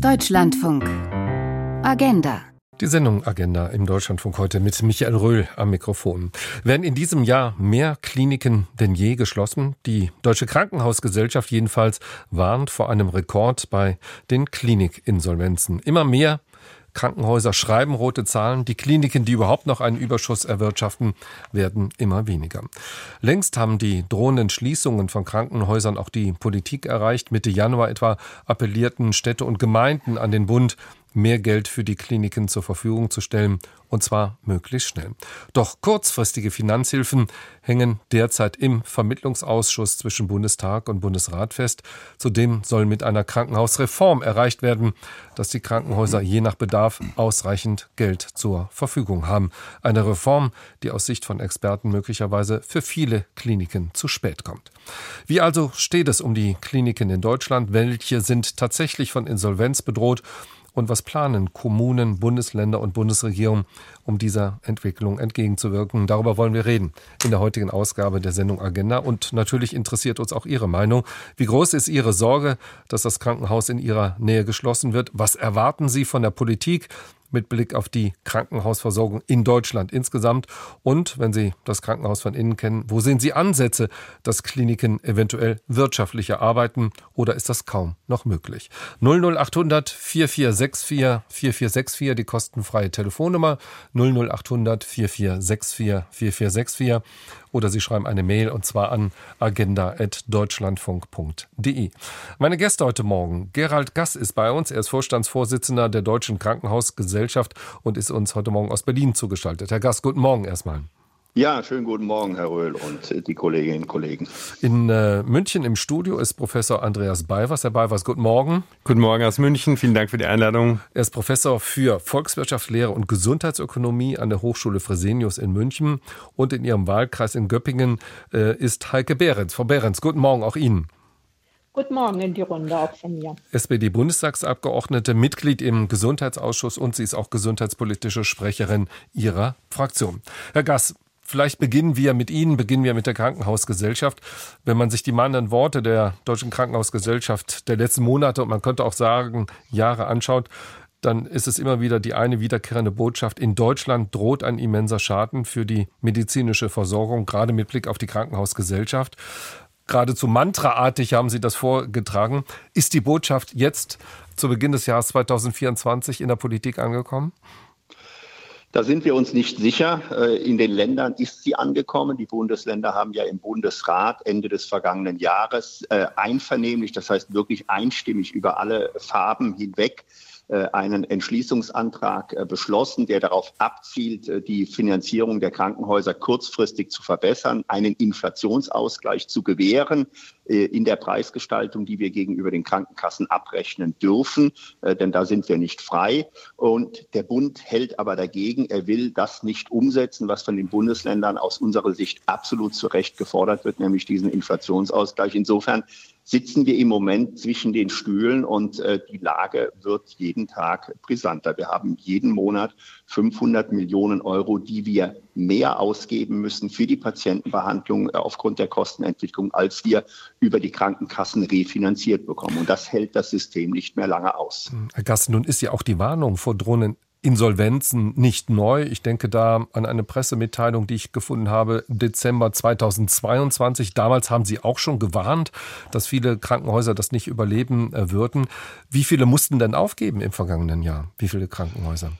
Deutschlandfunk. Agenda. Die Sendung Agenda im Deutschlandfunk heute mit Michael Röhl am Mikrofon. Werden in diesem Jahr mehr Kliniken denn je geschlossen? Die Deutsche Krankenhausgesellschaft jedenfalls warnt vor einem Rekord bei den Klinikinsolvenzen. Immer mehr Krankenhäuser schreiben rote Zahlen. Die Kliniken, die überhaupt noch einen Überschuss erwirtschaften, werden immer weniger. Längst haben die drohenden Schließungen von Krankenhäusern auch die Politik erreicht. Mitte Januar etwa appellierten Städte und Gemeinden an den Bund, mehr Geld für die Kliniken zur Verfügung zu stellen, und zwar möglichst schnell. Doch kurzfristige Finanzhilfen hängen derzeit im Vermittlungsausschuss zwischen Bundestag und Bundesrat fest. Zudem soll mit einer Krankenhausreform erreicht werden, dass die Krankenhäuser je nach Bedarf ausreichend Geld zur Verfügung haben. Eine Reform, die aus Sicht von Experten möglicherweise für viele Kliniken zu spät kommt. Wie also steht es um die Kliniken in Deutschland? Welche sind tatsächlich von Insolvenz bedroht? Und was planen Kommunen, Bundesländer und Bundesregierung, um dieser Entwicklung entgegenzuwirken? Darüber wollen wir reden in der heutigen Ausgabe der Sendung Agenda. Und natürlich interessiert uns auch Ihre Meinung. Wie groß ist Ihre Sorge, dass das Krankenhaus in Ihrer Nähe geschlossen wird? Was erwarten Sie von der Politik? Mit Blick auf die Krankenhausversorgung in Deutschland insgesamt? Und wenn Sie das Krankenhaus von innen kennen, wo sehen Sie Ansätze, dass Kliniken eventuell wirtschaftlicher arbeiten oder ist das kaum noch möglich? 00800 4464 4464, die kostenfreie Telefonnummer 00800 4464 4464 oder Sie schreiben eine Mail und zwar an agenda.deutschlandfunk.de. Meine Gäste heute Morgen. Gerald Gass ist bei uns. Er ist Vorstandsvorsitzender der Deutschen Krankenhausgesellschaft und ist uns heute Morgen aus Berlin zugeschaltet. Herr Gass, guten Morgen erstmal. Ja, schönen guten Morgen, Herr Röhl und äh, die Kolleginnen und Kollegen. In äh, München im Studio ist Professor Andreas Beiwers. Herr Beiwers, guten Morgen. Guten Morgen aus München. Vielen Dank für die Einladung. Er ist Professor für Volkswirtschaftslehre und Gesundheitsökonomie an der Hochschule Fresenius in München. Und in Ihrem Wahlkreis in Göppingen äh, ist Heike Behrens. Frau Behrens, guten Morgen auch Ihnen. Guten Morgen in die Runde auch von mir. SPD-Bundestagsabgeordnete, Mitglied im Gesundheitsausschuss und sie ist auch gesundheitspolitische Sprecherin Ihrer Fraktion. Herr Gass, Vielleicht beginnen wir mit Ihnen, beginnen wir mit der Krankenhausgesellschaft. Wenn man sich die mahnenden Worte der Deutschen Krankenhausgesellschaft der letzten Monate und man könnte auch sagen Jahre anschaut, dann ist es immer wieder die eine wiederkehrende Botschaft. In Deutschland droht ein immenser Schaden für die medizinische Versorgung, gerade mit Blick auf die Krankenhausgesellschaft. Geradezu mantraartig haben Sie das vorgetragen. Ist die Botschaft jetzt zu Beginn des Jahres 2024 in der Politik angekommen? Da sind wir uns nicht sicher. Äh, in den Ländern ist sie angekommen. Die Bundesländer haben ja im Bundesrat Ende des vergangenen Jahres äh, einvernehmlich, das heißt wirklich einstimmig über alle Farben hinweg, einen Entschließungsantrag beschlossen, der darauf abzielt, die Finanzierung der Krankenhäuser kurzfristig zu verbessern, einen Inflationsausgleich zu gewähren äh, in der Preisgestaltung, die wir gegenüber den Krankenkassen abrechnen dürfen, äh, denn da sind wir nicht frei. Und der Bund hält aber dagegen, er will das nicht umsetzen, was von den Bundesländern aus unserer Sicht absolut zu Recht gefordert wird, nämlich diesen Inflationsausgleich. Insofern sitzen wir im Moment zwischen den Stühlen und äh, die Lage wird jeden Tag brisanter. Wir haben jeden Monat 500 Millionen Euro, die wir mehr ausgeben müssen für die Patientenbehandlung äh, aufgrund der Kostenentwicklung, als wir über die Krankenkassen refinanziert bekommen. Und das hält das System nicht mehr lange aus. Herr Gassen, nun ist ja auch die Warnung vor drohenden Insolvenzen nicht neu. Ich denke da an eine Pressemitteilung, die ich gefunden habe, Dezember 2022. Damals haben Sie auch schon gewarnt, dass viele Krankenhäuser das nicht überleben äh, würden. Wie viele mussten denn aufgeben im vergangenen Jahr? Wie viele Krankenhäuser?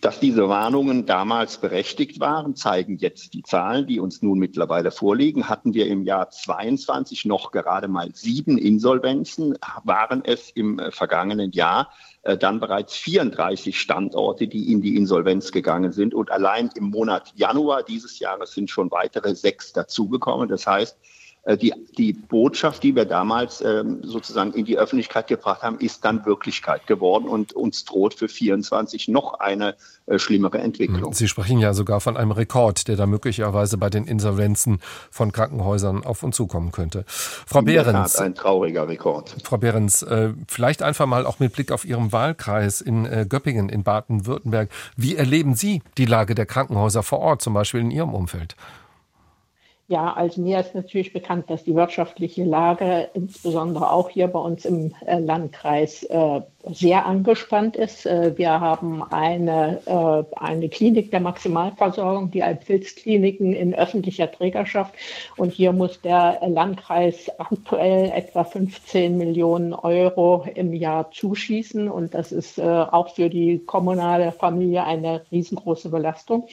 Dass diese Warnungen damals berechtigt waren, zeigen jetzt die Zahlen, die uns nun mittlerweile vorliegen. Hatten wir im Jahr 22 noch gerade mal sieben Insolvenzen, waren es im äh, vergangenen Jahr äh, dann bereits 34 Standorte, die in die Insolvenz gegangen sind. Und allein im Monat Januar dieses Jahres sind schon weitere sechs dazugekommen. Das heißt, die, die Botschaft, die wir damals ähm, sozusagen in die Öffentlichkeit gebracht haben, ist dann Wirklichkeit geworden und uns droht für 24 noch eine äh, schlimmere Entwicklung. Sie sprechen ja sogar von einem Rekord, der da möglicherweise bei den Insolvenzen von Krankenhäusern auf uns zukommen könnte. Frau in Behrens. ein trauriger Rekord. Frau Behrens, äh, vielleicht einfach mal auch mit Blick auf Ihren Wahlkreis in äh, Göppingen in Baden-Württemberg. Wie erleben Sie die Lage der Krankenhäuser vor Ort, zum Beispiel in Ihrem Umfeld? Ja, also mir ist natürlich bekannt, dass die wirtschaftliche Lage insbesondere auch hier bei uns im äh, Landkreis äh, sehr angespannt ist. Äh, wir haben eine, äh, eine Klinik der Maximalversorgung, die Alpfilz-Kliniken in öffentlicher Trägerschaft. Und hier muss der Landkreis aktuell etwa 15 Millionen Euro im Jahr zuschießen. Und das ist äh, auch für die kommunale Familie eine riesengroße Belastung.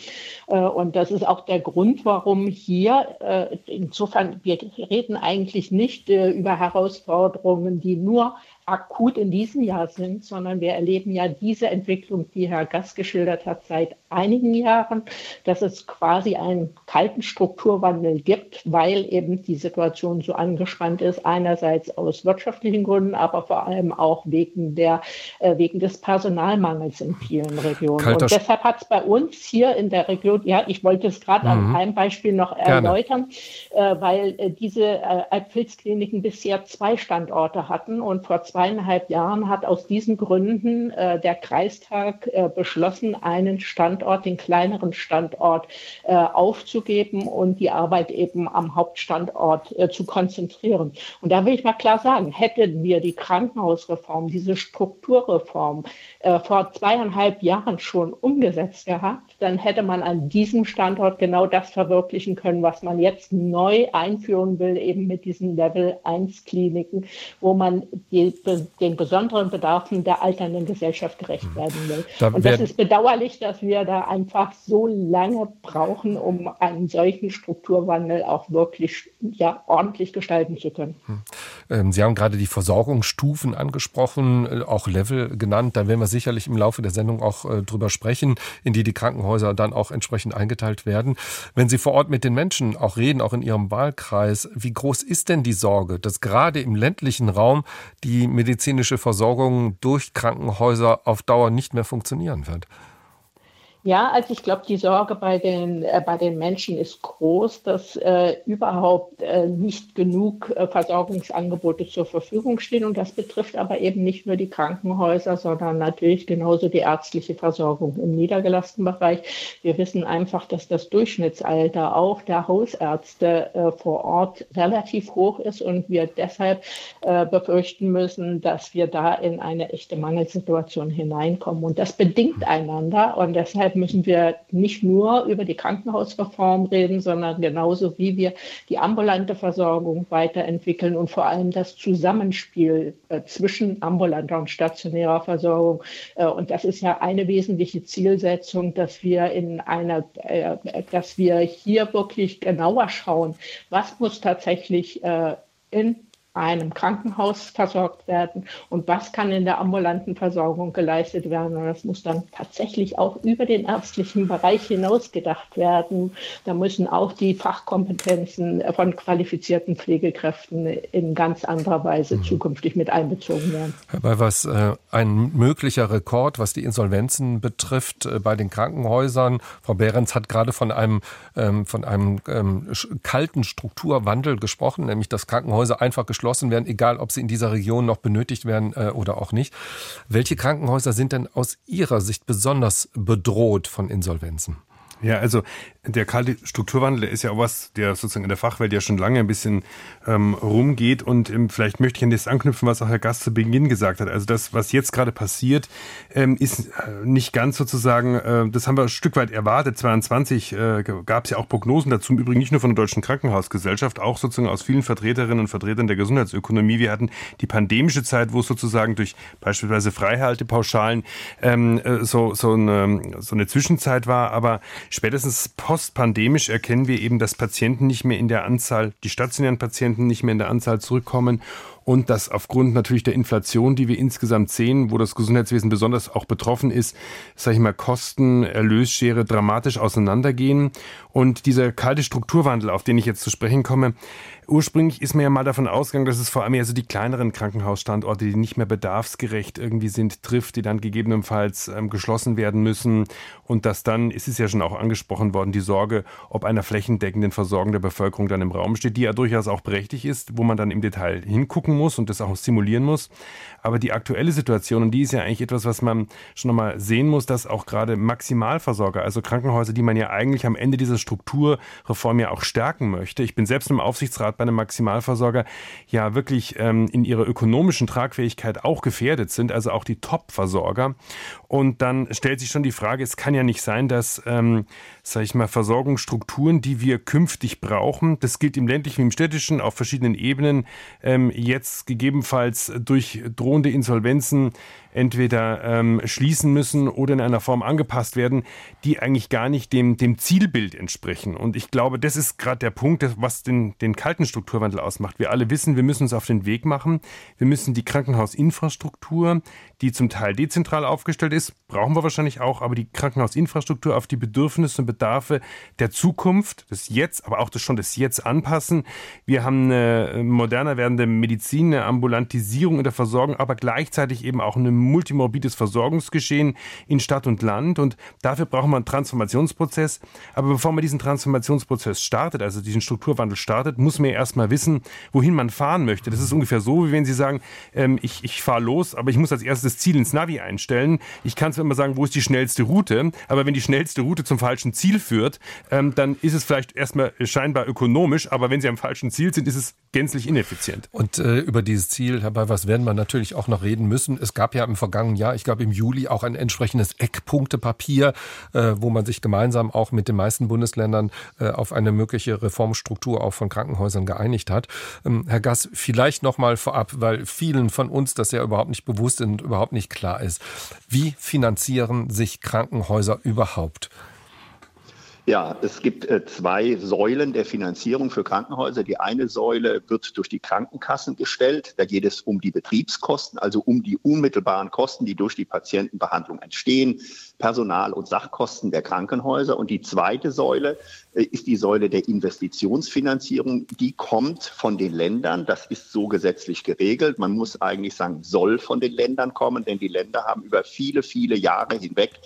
Und das ist auch der Grund, warum hier, insofern, wir reden eigentlich nicht über Herausforderungen, die nur akut in diesem Jahr sind, sondern wir erleben ja diese Entwicklung, die Herr Gass geschildert hat, seit einigen Jahren, dass es quasi einen kalten Strukturwandel gibt, weil eben die Situation so angespannt ist, einerseits aus wirtschaftlichen Gründen, aber vor allem auch wegen, der, äh, wegen des Personalmangels in vielen Regionen. Kalter Und deshalb hat es bei uns hier in der Region, ja, ich wollte es gerade mhm. an einem Beispiel noch erläutern, äh, weil äh, diese äh, Alpfilzkliniken bisher zwei Standorte hatten und vor zweieinhalb Jahren hat aus diesen Gründen äh, der Kreistag äh, beschlossen, einen Standort, den kleineren Standort äh, aufzugeben und die Arbeit eben am Hauptstandort äh, zu konzentrieren. Und da will ich mal klar sagen, hätten wir die Krankenhausreform, diese Strukturreform äh, vor zweieinhalb Jahren schon umgesetzt gehabt, dann hätte man an diesem Standort genau das verwirklichen können, was man jetzt neu einführen will, eben mit diesen Level 1 Kliniken, wo man die den besonderen Bedarfen der alternden Gesellschaft gerecht hm. werden will. Da und das ist bedauerlich, dass wir da einfach so lange brauchen, um einen solchen Strukturwandel auch wirklich ja, ordentlich gestalten zu können. Hm. Ähm, Sie haben gerade die Versorgungsstufen angesprochen, äh, auch Level genannt. Da werden wir sicherlich im Laufe der Sendung auch äh, drüber sprechen, in die die Krankenhäuser dann auch entsprechend eingeteilt werden. Wenn Sie vor Ort mit den Menschen auch reden, auch in Ihrem Wahlkreis, wie groß ist denn die Sorge, dass gerade im ländlichen Raum die medizinische Versorgung durch Krankenhäuser auf Dauer nicht mehr funktionieren wird. Ja, also ich glaube, die Sorge bei den, äh, bei den Menschen ist groß, dass äh, überhaupt äh, nicht genug äh, Versorgungsangebote zur Verfügung stehen. Und das betrifft aber eben nicht nur die Krankenhäuser, sondern natürlich genauso die ärztliche Versorgung im niedergelassenen Bereich. Wir wissen einfach, dass das Durchschnittsalter auch der Hausärzte äh, vor Ort relativ hoch ist und wir deshalb äh, befürchten müssen, dass wir da in eine echte Mangelsituation hineinkommen. Und das bedingt einander und deshalb deshalb müssen wir nicht nur über die Krankenhausreform reden, sondern genauso wie wir die ambulante Versorgung weiterentwickeln und vor allem das Zusammenspiel äh, zwischen ambulanter und stationärer Versorgung. Äh, und das ist ja eine wesentliche Zielsetzung, dass wir in einer, äh, dass wir hier wirklich genauer schauen, was muss tatsächlich in einem Krankenhaus versorgt werden und was kann in der ambulanten Versorgung geleistet werden. Und das muss dann tatsächlich auch über den ärztlichen Bereich hinaus gedacht werden. Da müssen auch die Fachkompetenzen von qualifizierten Pflegekräften in ganz anderer Weise mhm. zukünftig mit einbezogen werden. Herr Beivers, äh, ein möglicher Rekord, was die Insolvenzen betrifft äh, bei den Krankenhäusern. Frau Behrens hat gerade von einem, ähm, von einem ähm, kalten Strukturwandel gesprochen, nämlich dass Krankenhäuser einfach geschlossen werden, egal ob sie in dieser Region noch benötigt werden äh, oder auch nicht. Welche Krankenhäuser sind denn aus Ihrer Sicht besonders bedroht von Insolvenzen? Ja, also der kalte Strukturwandel ist ja auch was, der sozusagen in der Fachwelt ja schon lange ein bisschen ähm, rumgeht. Und ähm, vielleicht möchte ich an das anknüpfen, was auch Herr Gast zu Beginn gesagt hat. Also das, was jetzt gerade passiert, ähm, ist äh, nicht ganz sozusagen, äh, das haben wir ein Stück weit erwartet. 22 äh, gab es ja auch Prognosen dazu, im Übrigen nicht nur von der Deutschen Krankenhausgesellschaft, auch sozusagen aus vielen Vertreterinnen und Vertretern der Gesundheitsökonomie. Wir hatten die pandemische Zeit, wo es sozusagen durch beispielsweise Freihaltepauschalen ähm, äh, so, so, eine, so eine Zwischenzeit war. Aber spätestens postpandemisch erkennen wir eben, dass Patienten nicht mehr in der Anzahl, die stationären Patienten nicht mehr in der Anzahl zurückkommen und dass aufgrund natürlich der Inflation, die wir insgesamt sehen, wo das Gesundheitswesen besonders auch betroffen ist, sage ich mal, Kosten, Erlösschere dramatisch auseinandergehen. Und dieser kalte Strukturwandel, auf den ich jetzt zu sprechen komme, ursprünglich ist mir ja mal davon ausgegangen, dass es vor allem eher so die kleineren Krankenhausstandorte, die nicht mehr bedarfsgerecht irgendwie sind, trifft, die dann gegebenenfalls ähm, geschlossen werden müssen. Und dass dann, es ist ja schon auch angesprochen worden, die Sorge, ob einer flächendeckenden Versorgung der Bevölkerung dann im Raum steht, die ja durchaus auch berechtigt ist, wo man dann im Detail hingucken gucken muss und das auch simulieren muss. Aber die aktuelle Situation, und die ist ja eigentlich etwas, was man schon nochmal sehen muss, dass auch gerade Maximalversorger, also Krankenhäuser, die man ja eigentlich am Ende dieser Strukturreform ja auch stärken möchte. Ich bin selbst im Aufsichtsrat bei einem Maximalversorger, ja wirklich ähm, in ihrer ökonomischen Tragfähigkeit auch gefährdet sind, also auch die Top-Versorger. Und dann stellt sich schon die Frage, es kann ja nicht sein, dass, ähm, sage ich mal, Versorgungsstrukturen, die wir künftig brauchen, das gilt im ländlichen im städtischen auf verschiedenen Ebenen, ähm, jetzt gegebenenfalls durch drohende Insolvenzen entweder ähm, schließen müssen oder in einer Form angepasst werden, die eigentlich gar nicht dem, dem Zielbild entsprechen. Und ich glaube, das ist gerade der Punkt, was den, den kalten Strukturwandel ausmacht. Wir alle wissen, wir müssen uns auf den Weg machen. Wir müssen die Krankenhausinfrastruktur, die zum Teil dezentral aufgestellt ist, brauchen wir wahrscheinlich auch, aber die Krankenhausinfrastruktur auf die Bedürfnisse und Bedarfe der Zukunft, des Jetzt, aber auch das schon des Jetzt anpassen. Wir haben eine moderner werdende Medizin, eine Ambulantisierung in der Versorgung, aber gleichzeitig eben auch eine multimorbides Versorgungsgeschehen in Stadt und Land. Und dafür brauchen wir einen Transformationsprozess. Aber bevor man diesen Transformationsprozess startet, also diesen Strukturwandel startet, muss man ja erstmal wissen, wohin man fahren möchte. Das ist ungefähr so, wie wenn Sie sagen, ähm, ich, ich fahre los, aber ich muss als erstes Ziel ins Navi einstellen. Ich kann zwar immer sagen, wo ist die schnellste Route, aber wenn die schnellste Route zum falschen Ziel führt, ähm, dann ist es vielleicht erstmal scheinbar ökonomisch, aber wenn Sie am falschen Ziel sind, ist es gänzlich ineffizient. Und äh, über dieses Ziel, Herr was werden wir natürlich auch noch reden müssen. Es gab ja im vergangenen Jahr, ich glaube im Juli, auch ein entsprechendes Eckpunktepapier, äh, wo man sich gemeinsam auch mit den meisten Bundesländern äh, auf eine mögliche Reformstruktur auch von Krankenhäusern geeinigt hat. Ähm, Herr Gass, vielleicht noch mal vorab, weil vielen von uns das ja überhaupt nicht bewusst und überhaupt nicht klar ist. Wie finanzieren sich Krankenhäuser überhaupt? Ja, es gibt äh, zwei Säulen der Finanzierung für Krankenhäuser. Die eine Säule wird durch die Krankenkassen gestellt. Da geht es um die Betriebskosten, also um die unmittelbaren Kosten, die durch die Patientenbehandlung entstehen, Personal- und Sachkosten der Krankenhäuser. Und die zweite Säule äh, ist die Säule der Investitionsfinanzierung. Die kommt von den Ländern. Das ist so gesetzlich geregelt. Man muss eigentlich sagen, soll von den Ländern kommen, denn die Länder haben über viele, viele Jahre hinweg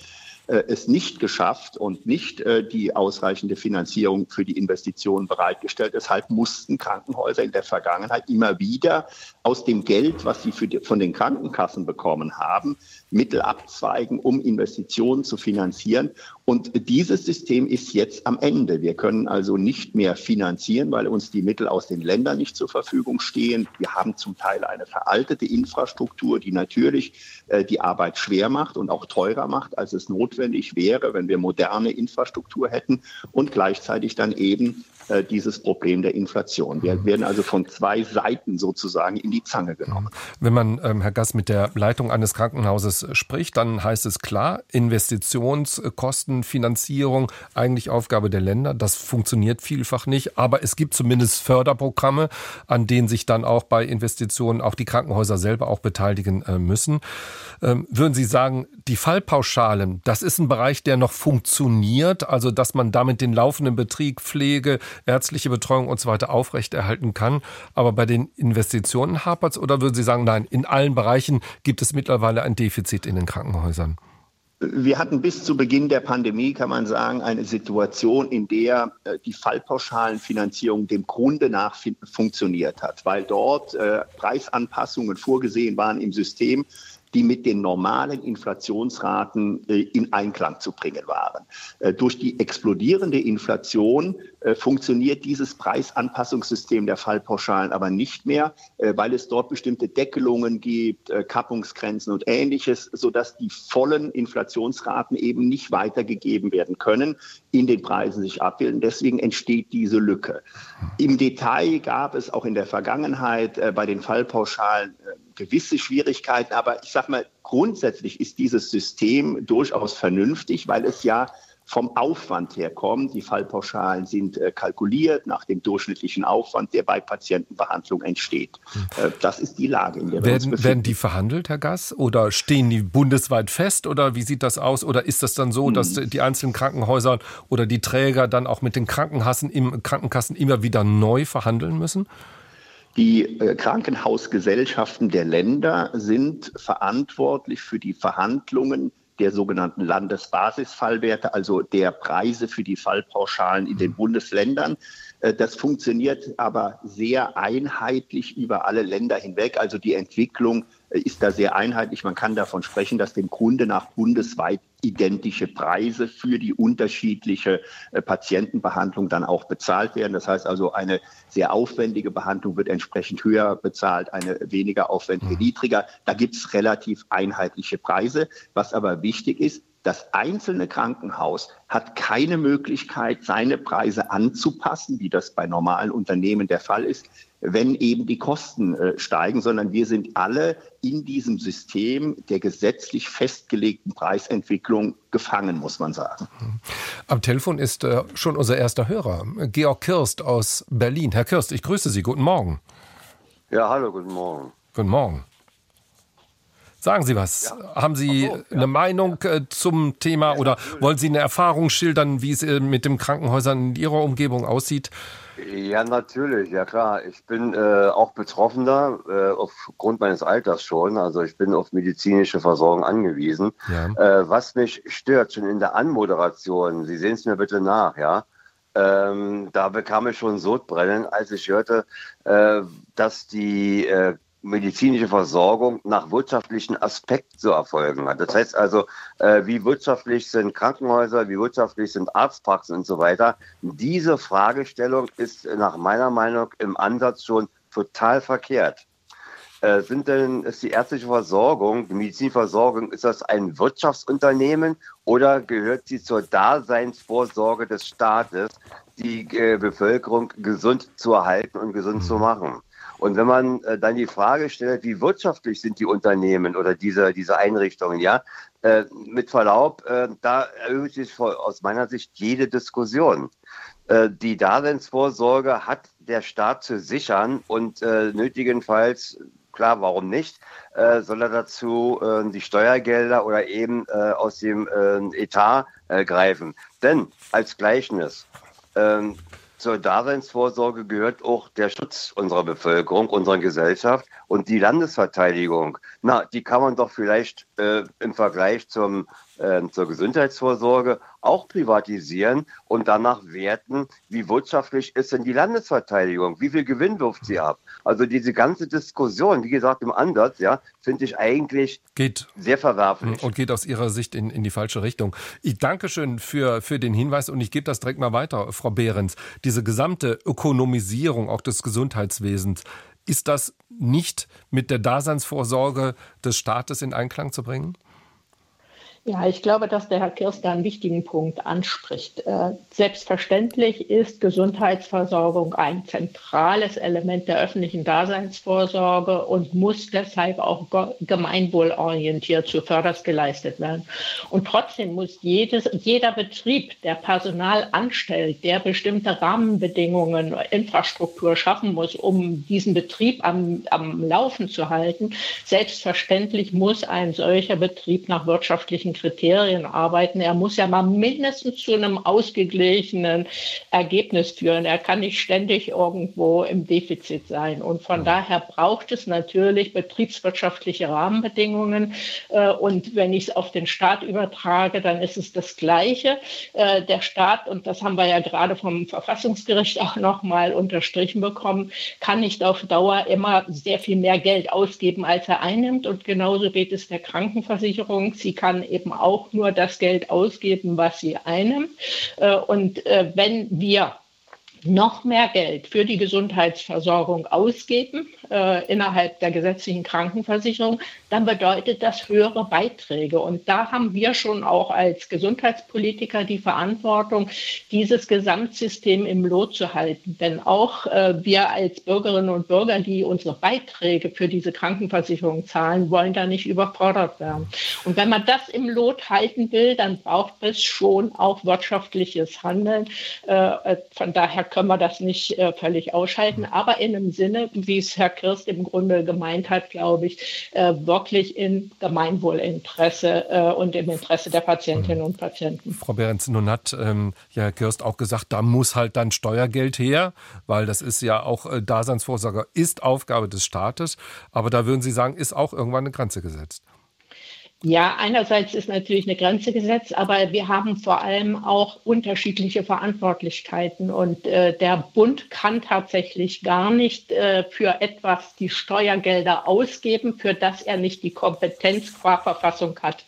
es nicht geschafft und nicht äh, die ausreichende Finanzierung für die Investitionen bereitgestellt. Deshalb mussten Krankenhäuser in der Vergangenheit immer wieder aus dem Geld, was sie die, von den Krankenkassen bekommen haben, Mittel abzweigen, um Investitionen zu finanzieren. Und dieses System ist jetzt am Ende. Wir können also nicht mehr finanzieren, weil uns die Mittel aus den Ländern nicht zur Verfügung stehen. Wir haben zum Teil eine veraltete Infrastruktur, die natürlich äh, die Arbeit schwer macht und auch teurer macht, als es notwendig wäre, wenn wir moderne Infrastruktur hätten und gleichzeitig dann eben äh, dieses Problem der Inflation. Wir mhm. werden also von zwei Seiten sozusagen in die Zange genommen. Wenn man, ähm, Herr Gass, mit der Leitung eines Krankenhauses spricht, dann heißt es klar, Investitionskosten, Finanzierung, eigentlich Aufgabe der Länder. Das funktioniert vielfach nicht, aber es gibt zumindest Förderprogramme, an denen sich dann auch bei Investitionen auch die Krankenhäuser selber auch beteiligen äh, müssen. Ähm, würden Sie sagen, die Fallpauschalen, das ist ein Bereich, der noch funktioniert, also dass man damit den laufenden Betrieb, Pflege, ärztliche Betreuung und so weiter aufrechterhalten kann. Aber bei den Investitionen hapert es oder würden Sie sagen, nein, in allen Bereichen gibt es mittlerweile ein Defizit in den Krankenhäusern? Wir hatten bis zu Beginn der Pandemie, kann man sagen, eine Situation, in der äh, die Fallpauschalenfinanzierung dem Grunde nach funktioniert hat, weil dort äh, Preisanpassungen vorgesehen waren im System, die mit den normalen Inflationsraten äh, in Einklang zu bringen waren. Äh, durch die explodierende Inflation äh, funktioniert dieses Preisanpassungssystem der Fallpauschalen aber nicht mehr, weil es dort bestimmte Deckelungen gibt, Kappungsgrenzen und ähnliches, sodass die vollen Inflationsraten eben nicht weitergegeben werden können, in den Preisen sich abbilden. Deswegen entsteht diese Lücke. Im Detail gab es auch in der Vergangenheit bei den Fallpauschalen gewisse Schwierigkeiten, aber ich sage mal, grundsätzlich ist dieses System durchaus vernünftig, weil es ja vom Aufwand her kommt. Die Fallpauschalen sind äh, kalkuliert nach dem durchschnittlichen Aufwand, der bei Patientenbehandlung entsteht. Hm. Äh, das ist die Lage, in der wir werden, uns Werden die verhandelt, Herr Gass? Oder stehen die bundesweit fest? Oder wie sieht das aus? Oder ist das dann so, dass hm. die einzelnen Krankenhäuser oder die Träger dann auch mit den Krankenkassen, im, Krankenkassen immer wieder neu verhandeln müssen? Die äh, Krankenhausgesellschaften der Länder sind verantwortlich für die Verhandlungen der sogenannten Landesbasisfallwerte, also der Preise für die Fallpauschalen in den Bundesländern. Äh, das funktioniert aber sehr einheitlich über alle Länder hinweg. Also die Entwicklung äh, ist da sehr einheitlich. Man kann davon sprechen, dass dem Grunde nach bundesweit identische Preise für die unterschiedliche äh, Patientenbehandlung dann auch bezahlt werden. Das heißt also, eine sehr aufwendige Behandlung wird entsprechend höher bezahlt, eine weniger aufwendige mhm. niedriger. Da gibt es relativ einheitliche Preise. Was aber wichtig ist, das einzelne Krankenhaus hat keine Möglichkeit, seine Preise anzupassen, wie das bei normalen Unternehmen der Fall ist, wenn eben die Kosten äh, steigen, sondern wir sind alle in diesem System der gesetzlich festgelegten Preisentwicklung gefangen, muss man sagen. Am Telefon ist äh, schon unser erster Hörer, Georg Kirst aus Berlin. Herr Kirst, ich grüße Sie. Guten Morgen. Ja, hallo, guten Morgen. Guten Morgen. Sagen Sie was. Ja. Haben Sie so, eine Meinung äh, zum Thema ja, oder natürlich. wollen Sie eine Erfahrung schildern, wie es äh, mit den Krankenhäusern in Ihrer Umgebung aussieht? Ja, natürlich, ja klar. Ich bin äh, auch Betroffener äh, aufgrund meines Alters schon. Also ich bin auf medizinische Versorgung angewiesen. Ja. Äh, was mich stört, schon in der Anmoderation, Sie sehen es mir bitte nach, ja. Ähm, da bekam ich schon Sodbrennen, als ich hörte, äh, dass die äh, medizinische Versorgung nach wirtschaftlichen Aspekten zu erfolgen hat. Das heißt also, äh, wie wirtschaftlich sind Krankenhäuser, wie wirtschaftlich sind Arztpraxen und so weiter. Diese Fragestellung ist nach meiner Meinung im Ansatz schon total verkehrt. Äh, sind denn, ist die ärztliche Versorgung, die Medizinversorgung, ist das ein Wirtschaftsunternehmen oder gehört sie zur Daseinsvorsorge des Staates, die äh, Bevölkerung gesund zu erhalten und gesund zu mhm. machen? Und wenn man äh, dann die Frage stellt, wie wirtschaftlich sind die Unternehmen oder diese, diese Einrichtungen, ja, äh, mit Verlaub, äh, da erhöht sich aus meiner Sicht jede Diskussion. Äh, die Daseinsvorsorge hat der Staat zu sichern und äh, nötigenfalls klar, warum nicht, äh, soll er dazu die Steuergelder oder eben aus dem Etat greifen. Denn als Gleichnis, ähm, zur Daseinsvorsorge gehört auch der Schutz unserer Bevölkerung, unserer Gesellschaft und die Landesverteidigung. Na, die kann man doch vielleicht äh, im Vergleich zum, äh, zur Gesundheitsvorsorge auch privatisieren und danach werten, wie wirtschaftlich ist denn die Landesverteidigung, wie viel Gewinn wirft sie ab. Also diese ganze Diskussion, wie gesagt, im Ansatz, ja, finde ich eigentlich geht, sehr verwerflich. Und geht aus Ihrer Sicht in, in die falsche Richtung. Ich danke schön für, für den Hinweis und ich gebe das direkt mal weiter, Frau Behrens. Diese gesamte Ökonomisierung auch des Gesundheitswesens, ist das nicht mit der Daseinsvorsorge des Staates in Einklang zu bringen? Ja, ich glaube, dass der Herr Kirster einen wichtigen Punkt anspricht. Äh, selbstverständlich ist Gesundheitsversorgung ein zentrales Element der öffentlichen Daseinsvorsorge und muss deshalb auch gemeinwohlorientiert zuvörderst geleistet werden. Und trotzdem muss jedes, jeder Betrieb, der Personal anstellt, der bestimmte Rahmenbedingungen, Infrastruktur schaffen muss, um diesen Betrieb am, am Laufen zu halten, selbstverständlich muss ein solcher Betrieb nach wirtschaftlichen Kriterien arbeiten. Er muss ja mal mindestens zu einem ausgeglichenen Ergebnis führen. Er kann nicht ständig irgendwo im Defizit sein. Und von daher braucht es natürlich betriebswirtschaftliche Rahmenbedingungen. Äh, und wenn ich es auf den Staat übertrage, dann ist es das Gleiche. Äh, der Staat, und das haben wir ja gerade vom Verfassungsgericht auch nochmal unterstrichen bekommen, kann nicht auf Dauer immer sehr viel mehr Geld ausgeben, als er einnimmt. Und genauso geht es der Krankenversicherung. Sie kann eben eben auch nur das Geld ausgeben, was sie einnimmt. Äh, und äh, wenn wir noch mehr Geld für die Gesundheitsversorgung ausgeben äh, innerhalb der gesetzlichen Krankenversicherung, dann bedeutet das höhere Beiträge. Und da haben wir schon auch als Gesundheitspolitiker die Verantwortung, dieses Gesamtsystem im Lot zu halten. Denn auch äh, wir als Bürgerinnen und Bürger, die unsere Beiträge für diese Krankenversicherung zahlen, wollen da nicht überfordert werden. Und wenn man das im Lot halten will, dann braucht es schon auch wirtschaftliches Handeln. Äh, von daher können wir das nicht äh, völlig ausschalten, aber in einem Sinne, wie es Herr Kirst im Grunde gemeint hat, glaube ich, äh, wirklich in Gemeinwohlinteresse äh, und im Interesse der Patientinnen und Patienten. Frau Behrens, nun hat ähm, ja Herr Kirst auch gesagt, da muss halt dann Steuergeld her, weil das ist ja auch äh, Daseinsvorsorge, ist Aufgabe des Staates. Aber da würden Sie sagen, ist auch irgendwann eine Grenze gesetzt. Ja, einerseits ist natürlich eine Grenze gesetzt, aber wir haben vor allem auch unterschiedliche Verantwortlichkeiten und äh, der Bund kann tatsächlich gar nicht äh, für etwas die Steuergelder ausgeben, für das er nicht die Kompetenz qua Verfassung hat.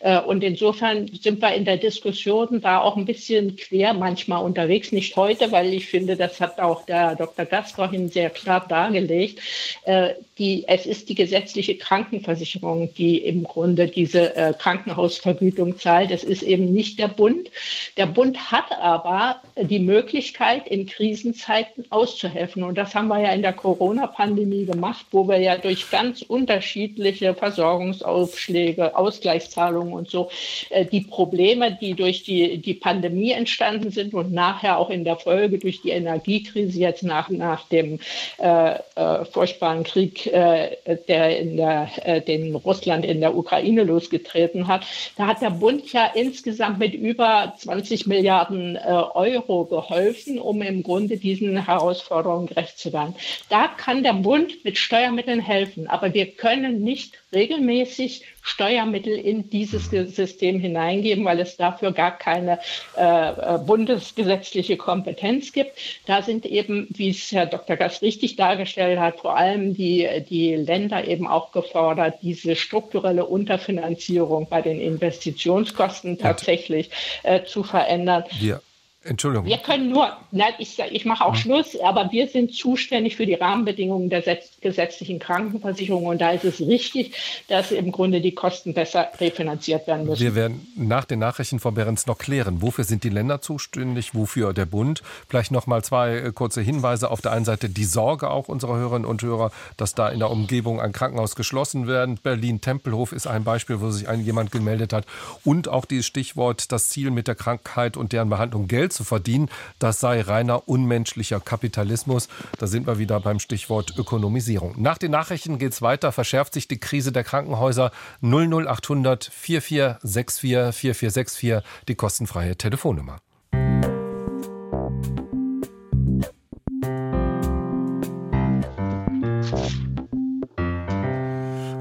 Äh, und insofern sind wir in der Diskussion da auch ein bisschen quer manchmal unterwegs. Nicht heute, weil ich finde, das hat auch der Dr. Gast vorhin sehr klar dargelegt. Äh, die, es ist die gesetzliche Krankenversicherung, die im Grunde die diese äh, Krankenhausvergütung zahlt. Das ist eben nicht der Bund. Der Bund hat aber die Möglichkeit, in Krisenzeiten auszuhelfen. Und das haben wir ja in der Corona-Pandemie gemacht, wo wir ja durch ganz unterschiedliche Versorgungsaufschläge, Ausgleichszahlungen und so äh, die Probleme, die durch die, die Pandemie entstanden sind und nachher auch in der Folge durch die Energiekrise jetzt nach, nach dem äh, äh, furchtbaren Krieg, äh, der in der, äh, den Russland in der Ukraine losgetreten hat. Da hat der Bund ja insgesamt mit über 20 Milliarden äh, Euro geholfen, um im Grunde diesen Herausforderungen gerecht zu werden. Da kann der Bund mit Steuermitteln helfen, aber wir können nicht regelmäßig Steuermittel in dieses System hineingeben, weil es dafür gar keine äh, äh, bundesgesetzliche Kompetenz gibt. Da sind eben, wie es Herr Dr. Gass richtig dargestellt hat, vor allem die, die Länder eben auch gefordert, diese strukturelle Unterfinanzierung bei den Investitionskosten tatsächlich äh, zu verändern. Ja. Entschuldigung. Wir können nur, nein, ich, ich mache auch hm. Schluss, aber wir sind zuständig für die Rahmenbedingungen der gesetzlichen Krankenversicherung und da ist es richtig, dass im Grunde die Kosten besser refinanziert werden müssen. Wir werden nach den Nachrichten von Behrens noch klären, wofür sind die Länder zuständig, wofür der Bund. Vielleicht noch mal zwei äh, kurze Hinweise. Auf der einen Seite die Sorge auch unserer Hörerinnen und Hörer, dass da in der Umgebung ein Krankenhaus geschlossen werden. Berlin-Tempelhof ist ein Beispiel, wo sich ein, jemand gemeldet hat. Und auch dieses Stichwort, das Ziel mit der Krankheit und deren Behandlung Geld Geld zu verdienen, das sei reiner unmenschlicher Kapitalismus. Da sind wir wieder beim Stichwort Ökonomisierung. Nach den Nachrichten geht es weiter, verschärft sich die Krise der Krankenhäuser 00800 4464 4464, die kostenfreie Telefonnummer.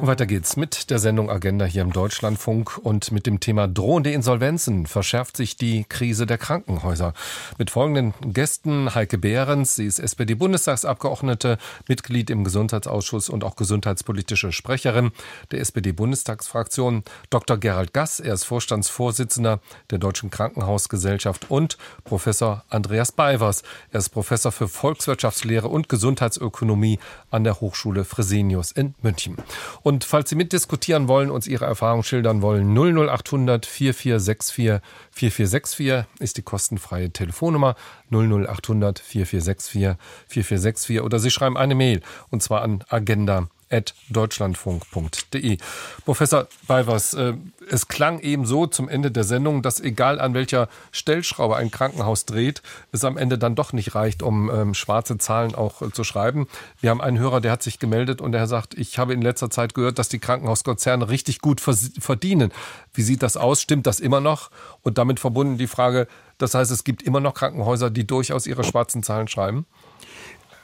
Weiter geht's mit der Sendung Agenda hier im Deutschlandfunk und mit dem Thema drohende Insolvenzen verschärft sich die Krise der Krankenhäuser. Mit folgenden Gästen Heike Behrens, sie ist SPD-Bundestagsabgeordnete, Mitglied im Gesundheitsausschuss und auch gesundheitspolitische Sprecherin der SPD-Bundestagsfraktion, Dr. Gerald Gass, er ist Vorstandsvorsitzender der Deutschen Krankenhausgesellschaft und Professor Andreas Beivers, er ist Professor für Volkswirtschaftslehre und Gesundheitsökonomie an der Hochschule Fresenius in München. Und und falls Sie mitdiskutieren wollen, uns Ihre Erfahrung schildern wollen, 00800 4464 4464 ist die kostenfreie Telefonnummer. 00800 4464 4464 oder Sie schreiben eine Mail und zwar an agenda deutschlandfunk.de. Professor Beivers, äh, es klang eben so zum Ende der Sendung, dass egal an welcher Stellschraube ein Krankenhaus dreht, es am Ende dann doch nicht reicht, um ähm, schwarze Zahlen auch äh, zu schreiben. Wir haben einen Hörer, der hat sich gemeldet und der sagt, ich habe in letzter Zeit gehört, dass die Krankenhauskonzerne richtig gut verdienen. Wie sieht das aus? Stimmt das immer noch? Und damit verbunden die Frage, das heißt, es gibt immer noch Krankenhäuser, die durchaus ihre schwarzen Zahlen schreiben?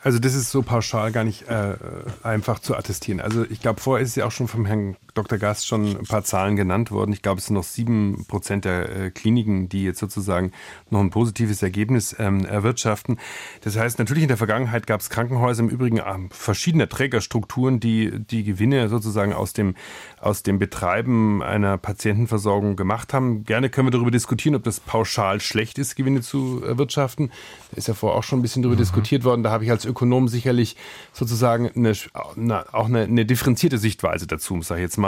Also das ist so pauschal gar nicht äh, einfach zu attestieren. Also ich glaube, vorher ist ja auch schon vom Herrn Dr. Gast schon ein paar Zahlen genannt worden. Ich glaube, es sind noch sieben Prozent der äh, Kliniken, die jetzt sozusagen noch ein positives Ergebnis ähm, erwirtschaften. Das heißt, natürlich in der Vergangenheit gab es Krankenhäuser im Übrigen äh, verschiedener Trägerstrukturen, die die Gewinne sozusagen aus dem, aus dem Betreiben einer Patientenversorgung gemacht haben. Gerne können wir darüber diskutieren, ob das pauschal schlecht ist, Gewinne zu erwirtschaften. Da ist ja vorher auch schon ein bisschen darüber mhm. diskutiert worden. Da habe ich als Ökonom sicherlich sozusagen eine, auch eine, eine differenzierte Sichtweise dazu, sage ich jetzt mal.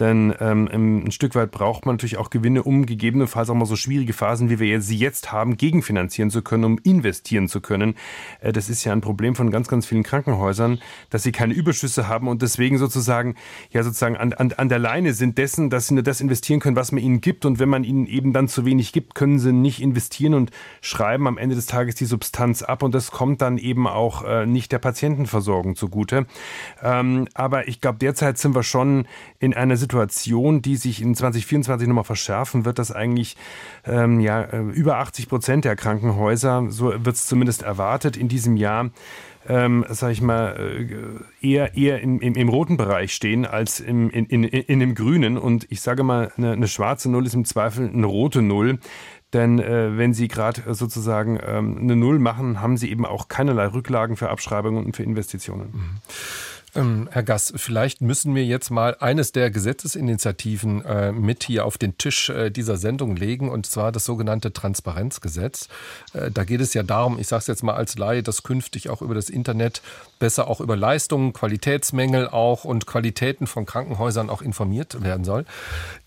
Denn ähm, ein Stück weit braucht man natürlich auch Gewinne, um gegebenenfalls auch mal so schwierige Phasen, wie wir sie jetzt haben, gegenfinanzieren zu können, um investieren zu können. Äh, das ist ja ein Problem von ganz, ganz vielen Krankenhäusern, dass sie keine Überschüsse haben und deswegen sozusagen ja sozusagen an, an, an der Leine sind dessen, dass sie nur das investieren können, was man ihnen gibt. Und wenn man ihnen eben dann zu wenig gibt, können sie nicht investieren und schreiben am Ende des Tages die Substanz ab. Und das kommt dann eben auch äh, nicht der Patientenversorgung zugute. Ähm, aber ich glaube, derzeit sind wir schon in einer Situation, die sich in 2024 nochmal verschärfen wird, dass eigentlich ähm, ja, äh, über 80 Prozent der Krankenhäuser, so wird es zumindest erwartet, in diesem Jahr ähm, sag ich mal, äh, eher, eher im, im, im roten Bereich stehen als im, in, in, in dem grünen. Und ich sage mal, eine, eine schwarze Null ist im Zweifel eine rote Null. Denn äh, wenn Sie gerade sozusagen ähm, eine Null machen, haben Sie eben auch keinerlei Rücklagen für Abschreibungen und für Investitionen. Mhm. Ähm, Herr Gass, vielleicht müssen wir jetzt mal eines der Gesetzesinitiativen äh, mit hier auf den Tisch äh, dieser Sendung legen, und zwar das sogenannte Transparenzgesetz. Äh, da geht es ja darum, ich sage es jetzt mal als Laie, dass künftig auch über das Internet besser auch über Leistungen, Qualitätsmängel auch und Qualitäten von Krankenhäusern auch informiert werden soll.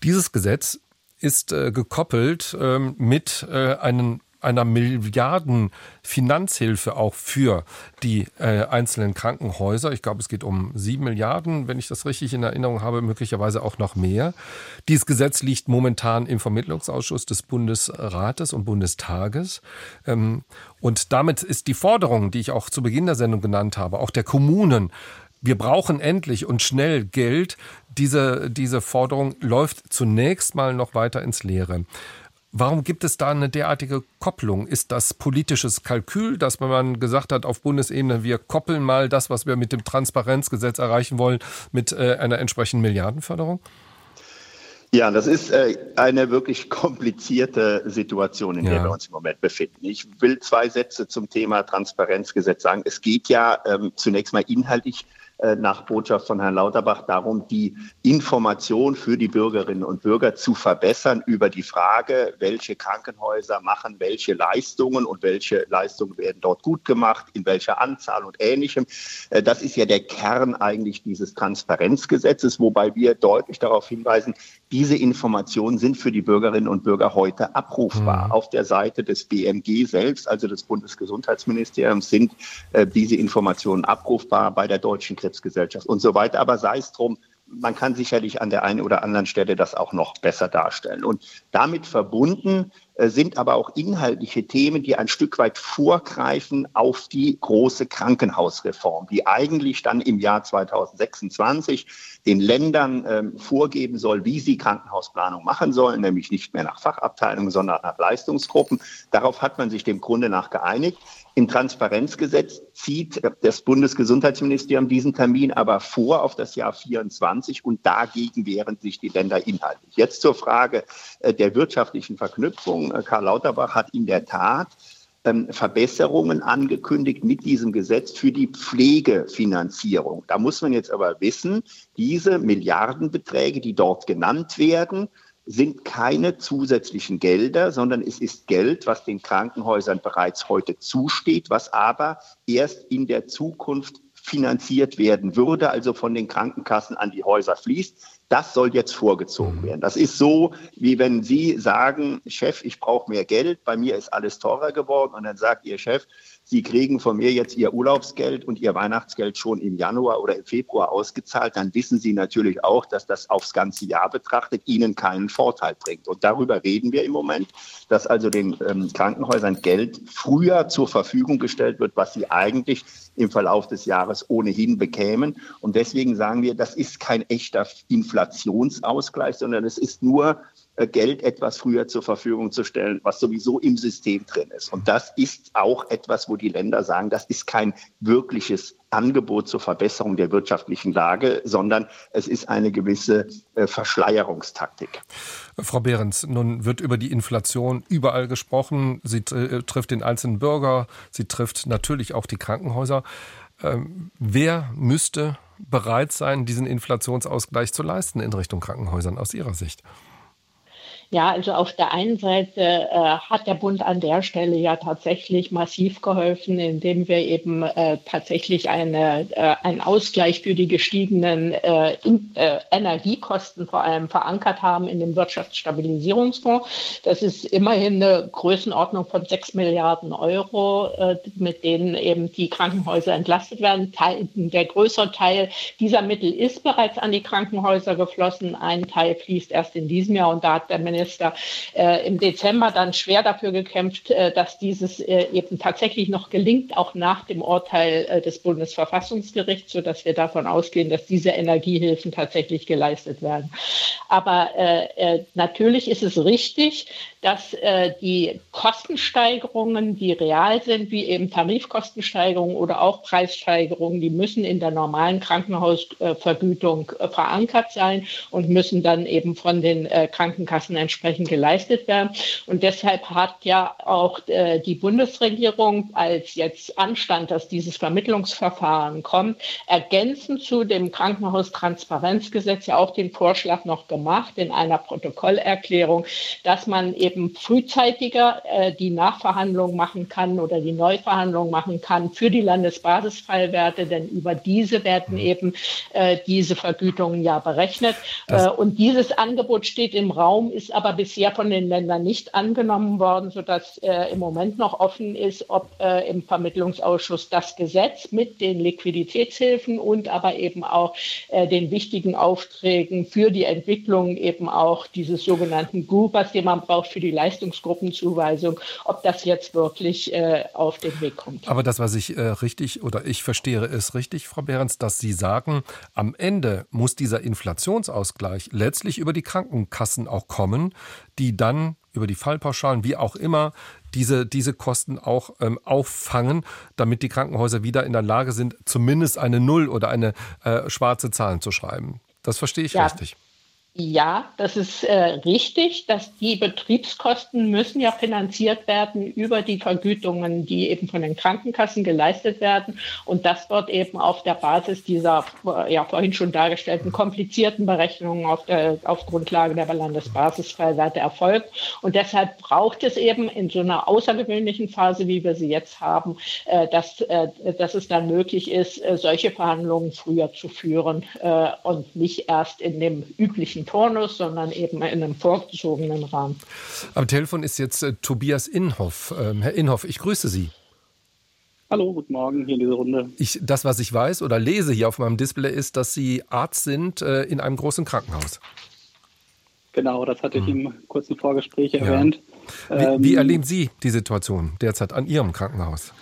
Dieses Gesetz ist äh, gekoppelt ähm, mit äh, einem einer Milliarden Finanzhilfe auch für die äh, einzelnen Krankenhäuser. Ich glaube, es geht um sieben Milliarden, wenn ich das richtig in Erinnerung habe, möglicherweise auch noch mehr. Dieses Gesetz liegt momentan im Vermittlungsausschuss des Bundesrates und Bundestages. Ähm, und damit ist die Forderung, die ich auch zu Beginn der Sendung genannt habe, auch der Kommunen, wir brauchen endlich und schnell Geld. Diese, diese Forderung läuft zunächst mal noch weiter ins Leere. Warum gibt es da eine derartige Kopplung? Ist das politisches Kalkül, dass man gesagt hat auf Bundesebene, wir koppeln mal das, was wir mit dem Transparenzgesetz erreichen wollen, mit äh, einer entsprechenden Milliardenförderung? Ja, das ist äh, eine wirklich komplizierte Situation, in der wir uns im Moment befinden. Ich will zwei Sätze zum Thema Transparenzgesetz sagen. Es geht ja ähm, zunächst mal inhaltlich nach Botschaft von Herrn Lauterbach darum, die Information für die Bürgerinnen und Bürger zu verbessern über die Frage, welche Krankenhäuser machen welche Leistungen und welche Leistungen werden dort gut gemacht, in welcher Anzahl und ähnlichem. Äh, das ist ja der Kern eigentlich dieses Transparenzgesetzes, wobei wir deutlich darauf hinweisen, diese Informationen sind für die Bürgerinnen und Bürger heute abrufbar. Mhm. Auf der Seite des BMG selbst, also des Bundesgesundheitsministeriums, sind äh, diese Informationen abrufbar bei der Deutschen Krebsgesellschaft und so weiter. Aber sei es drum, man kann sicherlich an der einen oder anderen Stelle das auch noch besser darstellen. Und damit verbunden äh, sind aber auch inhaltliche Themen, die ein Stück weit vorgreifen auf die große Krankenhausreform, die eigentlich dann im Jahr 2026 den Ländern ähm, vorgeben soll, wie sie Krankenhausplanung machen sollen, nämlich nicht mehr nach Fachabteilungen, sondern nach Leistungsgruppen. Darauf hat man sich dem Grunde nach geeinigt. Im Transparenzgesetz zieht das Bundesgesundheitsministerium diesen Termin aber vor auf das Jahr 24 und dagegen wehren sich die Länder inhaltlich. Jetzt zur Frage äh, der wirtschaftlichen Verknüpfung. Äh, Karl Lauterbach hat in der Tat ähm, Verbesserungen angekündigt mit diesem Gesetz für die Pflegefinanzierung. Da muss man jetzt aber wissen, diese Milliardenbeträge, die dort genannt werden, sind keine zusätzlichen Gelder, sondern es ist Geld, was den Krankenhäusern bereits heute zusteht, was aber erst in der Zukunft finanziert werden würde, also von den Krankenkassen an die Häuser fließt. Das soll jetzt vorgezogen werden. Das ist so, wie wenn Sie sagen, Chef, ich brauche mehr Geld, bei mir ist alles teurer geworden. Und dann sagt Ihr Chef, Sie kriegen von mir jetzt Ihr Urlaubsgeld und Ihr Weihnachtsgeld schon im Januar oder im Februar ausgezahlt, dann wissen Sie natürlich auch, dass das aufs ganze Jahr betrachtet Ihnen keinen Vorteil bringt. Und darüber reden wir im Moment, dass also den ähm, Krankenhäusern Geld früher zur Verfügung gestellt wird, was sie eigentlich im Verlauf des Jahres ohnehin bekämen. Und deswegen sagen wir, das ist kein echter Inflationsausgleich, sondern es ist nur Geld etwas früher zur Verfügung zu stellen, was sowieso im System drin ist. Und das ist auch etwas, wo die Länder sagen, das ist kein wirkliches Angebot zur Verbesserung der wirtschaftlichen Lage, sondern es ist eine gewisse äh, Verschleierungstaktik. Frau Behrens, nun wird über die Inflation überall gesprochen. Sie äh, trifft den einzelnen Bürger, sie trifft natürlich auch die Krankenhäuser. Ähm, wer müsste bereit sein, diesen Inflationsausgleich zu leisten in Richtung Krankenhäusern aus Ihrer Sicht? Ja, also auf der einen Seite äh, hat der Bund an der Stelle ja tatsächlich massiv geholfen, indem wir eben äh, tatsächlich eine, äh, einen Ausgleich für die gestiegenen äh, in, äh, Energiekosten vor allem verankert haben in dem Wirtschaftsstabilisierungsfonds. Das ist immerhin eine Größenordnung von sechs Milliarden Euro, äh, mit denen eben die Krankenhäuser entlastet werden. Teil, der größere Teil dieser Mittel ist bereits an die Krankenhäuser geflossen. Ein Teil fließt erst in diesem Jahr und da hat der Bundesminister äh, im Dezember dann schwer dafür gekämpft, äh, dass dieses äh, eben tatsächlich noch gelingt, auch nach dem Urteil äh, des Bundesverfassungsgerichts, sodass wir davon ausgehen, dass diese Energiehilfen tatsächlich geleistet werden. Aber äh, natürlich ist es richtig, dass äh, die Kostensteigerungen, die real sind, wie eben Tarifkostensteigerungen oder auch Preissteigerungen, die müssen in der normalen Krankenhausvergütung äh, verankert sein und müssen dann eben von den äh, Krankenkassen entsprechend geleistet werden. Und deshalb hat ja auch äh, die Bundesregierung, als jetzt anstand, dass dieses Vermittlungsverfahren kommt, ergänzend zu dem Krankenhaustransparenzgesetz ja auch den Vorschlag noch gemacht in einer Protokollerklärung, dass man eben frühzeitiger äh, die Nachverhandlung machen kann oder die Neuverhandlung machen kann für die Landesbasisfallwerte, denn über diese werden mhm. eben äh, diese Vergütungen ja berechnet. Äh, und dieses Angebot steht im Raum, ist aber bisher von den Ländern nicht angenommen worden, sodass äh, im Moment noch offen ist, ob äh, im Vermittlungsausschuss das Gesetz mit den Liquiditätshilfen und aber eben auch äh, den wichtigen Aufträgen für die Entwicklung eben auch dieses sogenannten GUPAS, den man braucht für die Leistungsgruppenzuweisung, ob das jetzt wirklich äh, auf den Weg kommt. Aber das, was ich äh, richtig oder ich verstehe, ist richtig, Frau Behrens, dass Sie sagen, am Ende muss dieser Inflationsausgleich letztlich über die Krankenkassen auch kommen, die dann über die Fallpauschalen, wie auch immer, diese, diese Kosten auch ähm, auffangen, damit die Krankenhäuser wieder in der Lage sind, zumindest eine Null oder eine äh, schwarze Zahl zu schreiben. Das verstehe ich ja. richtig. Ja, das ist äh, richtig, dass die Betriebskosten müssen ja finanziert werden über die Vergütungen, die eben von den Krankenkassen geleistet werden und das wird eben auf der Basis dieser äh, ja vorhin schon dargestellten komplizierten Berechnungen auf der auf Grundlage der Landesbasisfallwerte erfolgt. Und deshalb braucht es eben in so einer außergewöhnlichen Phase, wie wir sie jetzt haben, äh, dass äh, dass es dann möglich ist, äh, solche Verhandlungen früher zu führen und nicht erst in dem üblichen Turnus, sondern eben in einem vorgezogenen Rahmen. Am Telefon ist jetzt äh, Tobias Inhoff. Ähm, Herr Inhoff, ich grüße Sie. Hallo, guten Morgen hier in dieser Runde. Ich, das, was ich weiß oder lese hier auf meinem Display, ist, dass Sie Arzt sind äh, in einem großen Krankenhaus. Genau, das hatte ich hm. im kurzen Vorgespräch ja. erwähnt. Wie, ähm, wie erleben Sie die Situation derzeit an Ihrem Krankenhaus?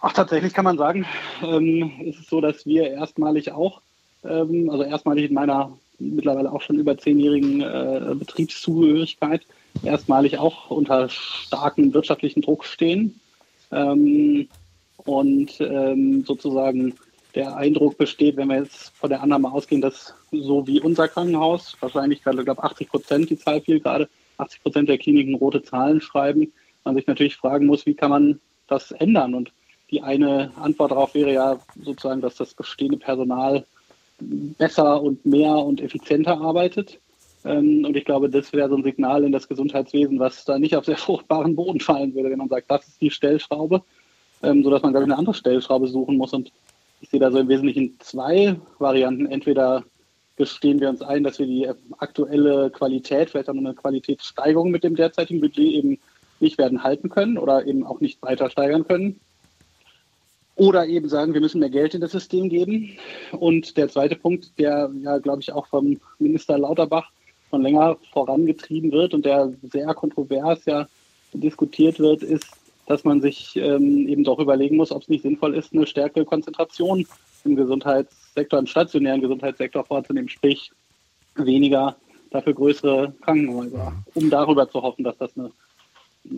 Ach, tatsächlich kann man sagen, ähm, ist es so, dass wir erstmalig auch, ähm, also erstmalig in meiner mittlerweile auch schon über zehnjährigen äh, Betriebszugehörigkeit erstmalig auch unter starkem wirtschaftlichen Druck stehen. Ähm, und ähm, sozusagen der Eindruck besteht, wenn wir jetzt von der Annahme ausgehen, dass so wie unser Krankenhaus, wahrscheinlich gerade, glaube 80 Prozent, die Zahl fiel gerade, 80 Prozent der Kliniken rote Zahlen schreiben, man sich natürlich fragen muss, wie kann man das ändern? Und die eine Antwort darauf wäre ja sozusagen, dass das bestehende Personal besser und mehr und effizienter arbeitet. Ähm, und ich glaube, das wäre so ein Signal in das Gesundheitswesen, was da nicht auf sehr fruchtbaren Boden fallen würde, wenn man sagt, das ist die Stellschraube, ähm, sodass man, glaube ich, eine andere Stellschraube suchen muss. Und ich sehe da so im Wesentlichen zwei Varianten. Entweder gestehen wir uns ein, dass wir die aktuelle Qualität, vielleicht auch eine Qualitätssteigerung mit dem derzeitigen Budget eben nicht werden halten können oder eben auch nicht weiter steigern können. Oder eben sagen, wir müssen mehr Geld in das System geben. Und der zweite Punkt, der ja, glaube ich, auch vom Minister Lauterbach schon länger vorangetrieben wird und der sehr kontrovers ja diskutiert wird, ist, dass man sich ähm, eben doch überlegen muss, ob es nicht sinnvoll ist, eine stärkere Konzentration im Gesundheitssektor, im stationären Gesundheitssektor vorzunehmen, sprich weniger dafür größere Krankenhäuser, um darüber zu hoffen, dass das eine,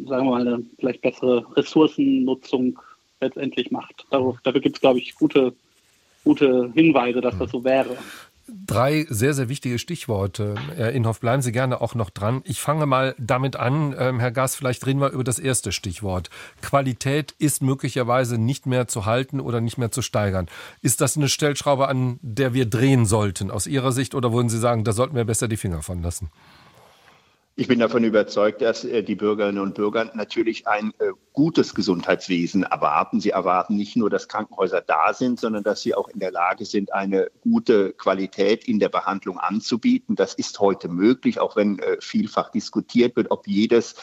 sagen wir mal, eine vielleicht bessere Ressourcennutzung letztendlich macht. Darauf, dafür gibt es, glaube ich, gute, gute Hinweise, dass das so wäre. Drei sehr, sehr wichtige Stichworte. Herr Inhoff, bleiben Sie gerne auch noch dran. Ich fange mal damit an, ähm, Herr Gass, vielleicht reden wir über das erste Stichwort. Qualität ist möglicherweise nicht mehr zu halten oder nicht mehr zu steigern. Ist das eine Stellschraube, an der wir drehen sollten, aus Ihrer Sicht, oder würden Sie sagen, da sollten wir besser die Finger von lassen? Ich bin davon überzeugt, dass äh, die Bürgerinnen und Bürger natürlich ein äh, gutes Gesundheitswesen erwarten. Sie erwarten nicht nur, dass Krankenhäuser da sind, sondern dass sie auch in der Lage sind, eine gute Qualität in der Behandlung anzubieten. Das ist heute möglich, auch wenn äh, vielfach diskutiert wird, ob jedes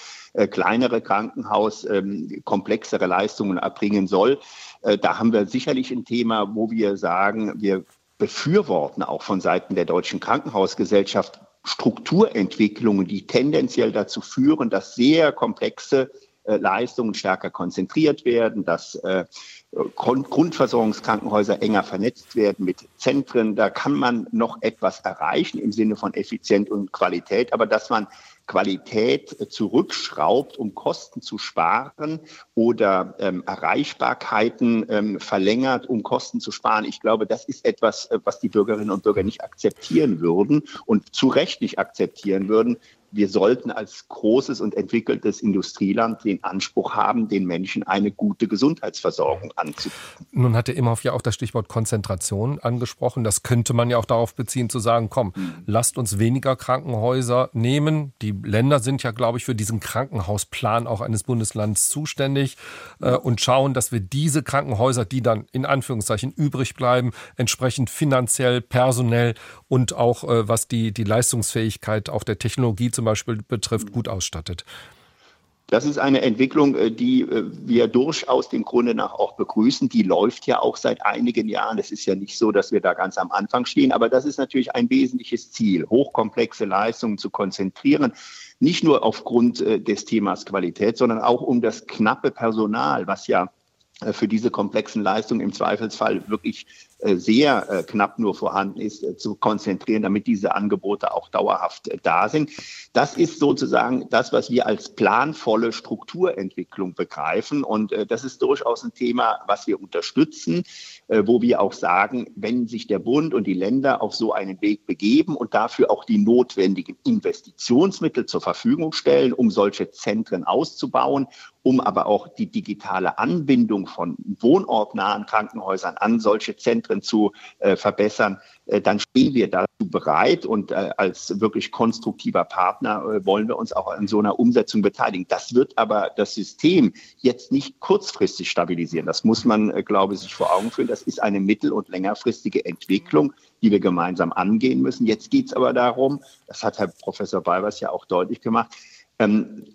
kleinere Krankenhaus ähm, komplexere Leistungen erbringen soll. Da haben wir sicherlich ein Thema, wo wir sagen, wir befürworten auch von Seiten der Deutschen Krankenhausgesellschaft Strukturentwicklungen, die tendenziell dazu führen, dass sehr komplexe äh, Leistungen stärker konzentriert werden, dass äh, Grundversorgungskrankenhäuser enger vernetzt werden mit Zentren. Da kann man noch etwas erreichen im Sinne von Effizienz und Qualität, aber dass man Qualität äh, zurückschraubt, um Kosten zu sparen oder ähm, Erreichbarkeiten ähm, verlängert, um Kosten zu sparen. Ich glaube, das ist etwas, äh, was die Bürgerinnen und Bürger nicht akzeptieren würden und zu Recht nicht akzeptieren würden, wir sollten als großes und entwickeltes Industrieland den Anspruch haben, den Menschen eine gute Gesundheitsversorgung anzubieten. Nun hat der Imhoff ja auch das Stichwort Konzentration angesprochen. Das könnte man ja auch darauf beziehen, zu sagen, komm, mhm. lasst uns weniger Krankenhäuser nehmen. Die Länder sind ja, glaube ich, für diesen Krankenhausplan auch eines Bundeslands zuständig äh, und schauen, dass wir diese Krankenhäuser, die dann in Anführungszeichen übrig bleiben, entsprechend finanziell, personell und auch äh, was die, die Leistungsfähigkeit auch der Technologie zum Beispiel betrifft, gut ausstattet. Das ist eine Entwicklung, äh, die äh, wir durchaus dem Grunde nach auch begrüßen. Die läuft ja auch seit einigen Jahren. Es ist ja nicht so, dass wir da ganz am Anfang stehen, aber das ist natürlich ein wesentliches Ziel, hochkomplexe Leistungen zu konzentrieren. Nicht nur aufgrund äh, des Themas Qualität, sondern auch um das knappe Personal, was ja für diese komplexen Leistungen im Zweifelsfall wirklich sehr äh, knapp nur vorhanden ist, äh, zu konzentrieren, damit diese Angebote auch dauerhaft da sind. Das ist sozusagen das, was wir als planvolle Strukturentwicklung begreifen. Und das ist durchaus ein Thema, was wir unterstützen, wo wir auch sagen, wenn sich der Bund und die Länder auf so einen Weg begeben und dafür auch die notwendigen Investitionsmittel zur Verfügung stellen, um solche Zentren auszubauen, um aber auch die digitale Anbindung von wohnortnahen Krankenhäusern an solche Zentren Zentren zu äh, verbessern, äh, dann stehen wir dazu bereit und äh, als wirklich konstruktiver Partner äh, wollen wir uns auch an so einer Umsetzung beteiligen. Das wird aber das System jetzt nicht kurzfristig stabilisieren. Das muss man, äh, glaube ich, sich vor Augen führen. Das ist eine mittel- und längerfristige Entwicklung, die wir gemeinsam angehen müssen. Jetzt geht es aber darum, das hat Herr Professor Balbers ja auch deutlich gemacht,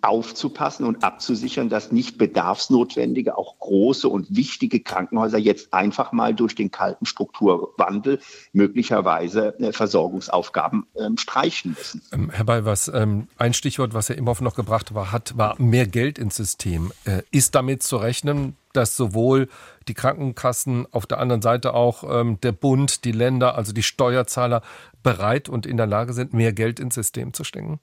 aufzupassen und abzusichern, dass nicht bedarfsnotwendige, auch große und wichtige Krankenhäuser jetzt einfach mal durch den kalten Strukturwandel möglicherweise äh, Versorgungsaufgaben ähm, streichen müssen. Ähm, Herr Balvers, ähm, ein Stichwort, was Herr Imhoff noch gebracht war, hat, war mehr Geld ins System. Äh, ist damit zu rechnen, dass sowohl die Krankenkassen, auf der anderen Seite auch ähm, der Bund, die Länder, also die Steuerzahler bereit und in der Lage sind, mehr Geld ins System zu stecken?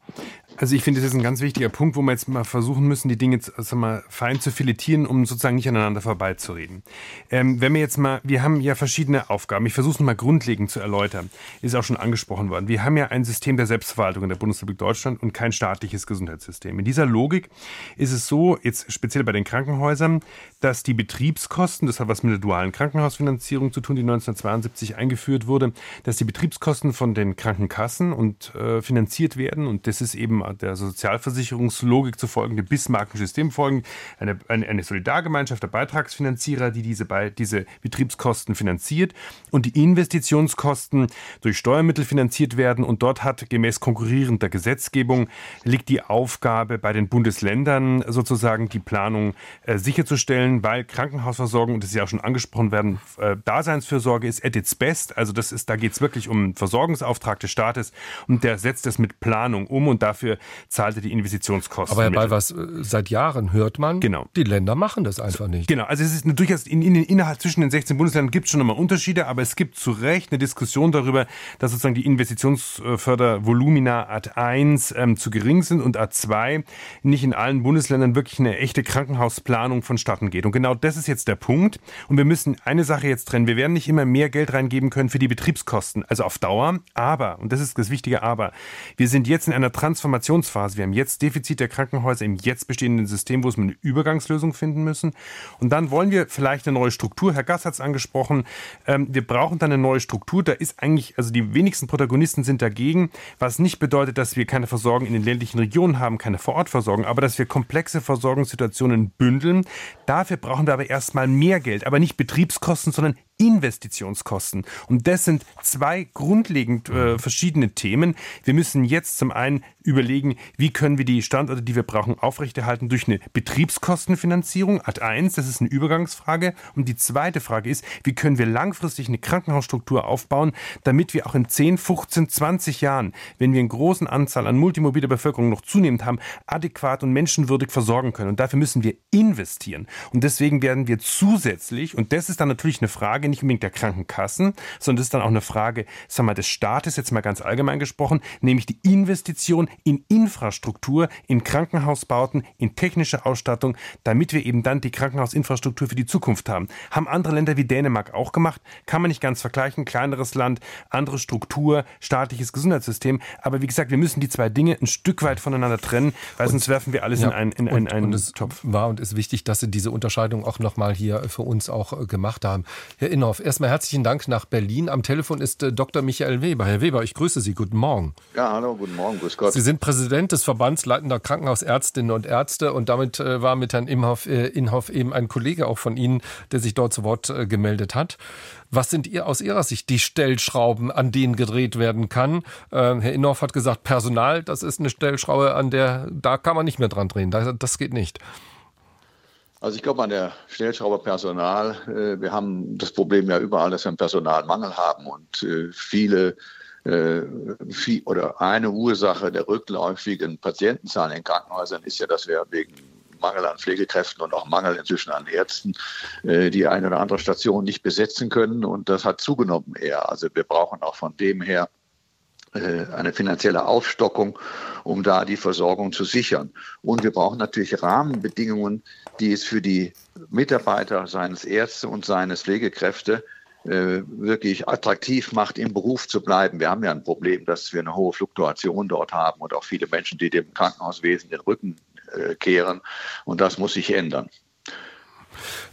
Also ich finde, das ist ein ganz wichtiger Punkt, wo wir jetzt mal versuchen müssen, die Dinge also mal fein zu filetieren, um sozusagen nicht aneinander vorbeizureden. Ähm, wenn wir jetzt mal, wir haben ja verschiedene Aufgaben. Ich versuche es mal grundlegend zu erläutern. Ist auch schon angesprochen worden. Wir haben ja ein System der Selbstverwaltung in der Bundesrepublik Deutschland und kein staatliches Gesundheitssystem. In dieser Logik ist es so, jetzt speziell bei den Krankenhäusern, dass die Betriebskosten, das hat was mit der dualen Krankenhausfinanzierung zu tun, die 1972 eingeführt wurde, dass die Betriebskosten von den Krankenkassen und äh, finanziert werden und das ist eben der Sozialversicherungslogik zu folgende Bismarckischen System folgen, eine, eine, eine Solidargemeinschaft der Beitragsfinanzierer, die diese, diese Betriebskosten finanziert und die Investitionskosten durch Steuermittel finanziert werden. Und dort hat gemäß konkurrierender Gesetzgebung liegt die Aufgabe bei den Bundesländern sozusagen die Planung äh, sicherzustellen, weil Krankenhausversorgung, und das ist ja auch schon angesprochen werden, äh, Daseinsfürsorge ist at its best, also das ist, da geht es wirklich um Versorgungsauftrag des Staates und der setzt es mit Planung um. Und dafür zahlt er die Investitionskosten. Aber Herr Balvers, äh, seit Jahren hört man, genau. die Länder machen das einfach nicht. Genau, also es ist durchaus in, in, innerhalb zwischen den 16 Bundesländern gibt es schon nochmal Unterschiede, aber es gibt zu Recht eine Diskussion darüber, dass sozusagen die Investitionsfördervolumina Art 1 ähm, zu gering sind und Art 2 nicht in allen Bundesländern wirklich eine echte Krankenhausplanung vonstatten geht. Und genau das ist jetzt der Punkt. Und wir müssen eine Sache jetzt trennen. Wir werden nicht immer mehr Geld reingeben können für die Betriebskosten, also auf Dauer. Aber, und das ist das wichtige Aber, wir sind jetzt in einer Transformationsphase. Wir haben jetzt Defizit der Krankenhäuser im jetzt bestehenden System, wo es eine Übergangslösung finden müssen. Und dann wollen wir vielleicht eine neue Struktur. Herr Gass hat es angesprochen. Ähm, wir brauchen dann eine neue Struktur. Da ist eigentlich, also die wenigsten Protagonisten sind dagegen, was nicht bedeutet, dass wir keine Versorgung in den ländlichen Regionen haben, keine Vorortversorgung, aber dass wir komplexe Versorgungssituationen bündeln. Dafür brauchen wir aber erstmal mehr Geld, aber nicht Betriebskosten, sondern Investitionskosten. Und das sind zwei grundlegende sind äh, verschiedene Themen. Wir müssen jetzt zum einen überlegen, wie können wir die Standorte, die wir brauchen, aufrechterhalten durch eine Betriebskostenfinanzierung. Ad 1, das ist eine Übergangsfrage. Und die zweite Frage ist, wie können wir langfristig eine Krankenhausstruktur aufbauen, damit wir auch in 10, 15, 20 Jahren, wenn wir eine großen Anzahl an multimobiler Bevölkerung noch zunehmend haben, adäquat und menschenwürdig versorgen können. Und dafür müssen wir investieren. Und deswegen werden wir zusätzlich, und das ist dann natürlich eine Frage nicht unbedingt der Krankenkassen, sondern das ist dann auch eine Frage, sagen wir, des Staates, jetzt mal ganz allgemein gesprochen, nämlich die Investition in Infrastruktur, in Krankenhausbauten, in technische Ausstattung, damit wir eben dann die Krankenhausinfrastruktur für die Zukunft haben. Haben andere Länder wie Dänemark auch gemacht, kann man nicht ganz vergleichen, kleineres Land, andere Struktur, staatliches Gesundheitssystem, aber wie gesagt, wir müssen die zwei Dinge ein Stück weit voneinander trennen, weil und, sonst werfen wir alles ja, in einen, in, und, einen und es Topf. War und ist wichtig, dass Sie diese Unterscheidung auch nochmal hier für uns auch äh, gemacht haben. Herr Inhoff, erstmal herzlichen Dank nach Berlin. Am Telefon ist äh, Dr. Michael Weber. Herr Weber, ich grüße Sie. Guten Morgen. Ja, hallo, guten Morgen, grüß Gott. Sie sind Präsident des Verbands leitender Krankenhausärztinnen und Ärzte und damit äh, war mit Herrn Inhoff, äh, Inhoff eben ein Kollege auch von Ihnen, der sich dort zu Wort äh, gemeldet hat. Was sind ihr aus Ihrer Sicht die Stellschrauben, an denen gedreht werden kann? Ähm, Herr Inhoff hat gesagt, Personal, das ist eine Stellschraube, an der da kann man nicht mehr dran drehen. Das, das geht nicht. Also ich glaube an der Stellschraube Personal. Äh, wir haben das Problem ja überall, dass wir einen Personalmangel haben und viele äh, oder eine Ursache der rückläufigen Patientenzahlen in Krankenhäusern ist ja, dass wir wegen Mangel an Pflegekräften und auch Mangel inzwischen an Ärzten die eine oder andere Station nicht besetzen können. Und das hat zugenommen eher. Also wir brauchen auch von dem her eine finanzielle Aufstockung, um da die Versorgung zu sichern. Und wir brauchen natürlich Rahmenbedingungen, die es für die Mitarbeiter seines Ärzte und seines Pflegekräfte äh, wirklich attraktiv macht, im Beruf zu bleiben. Wir haben ja ein Problem, dass wir eine hohe Fluktuation dort haben und auch viele Menschen, die dem Krankenhauswesen den Rücken äh, kehren. Und das muss sich ändern.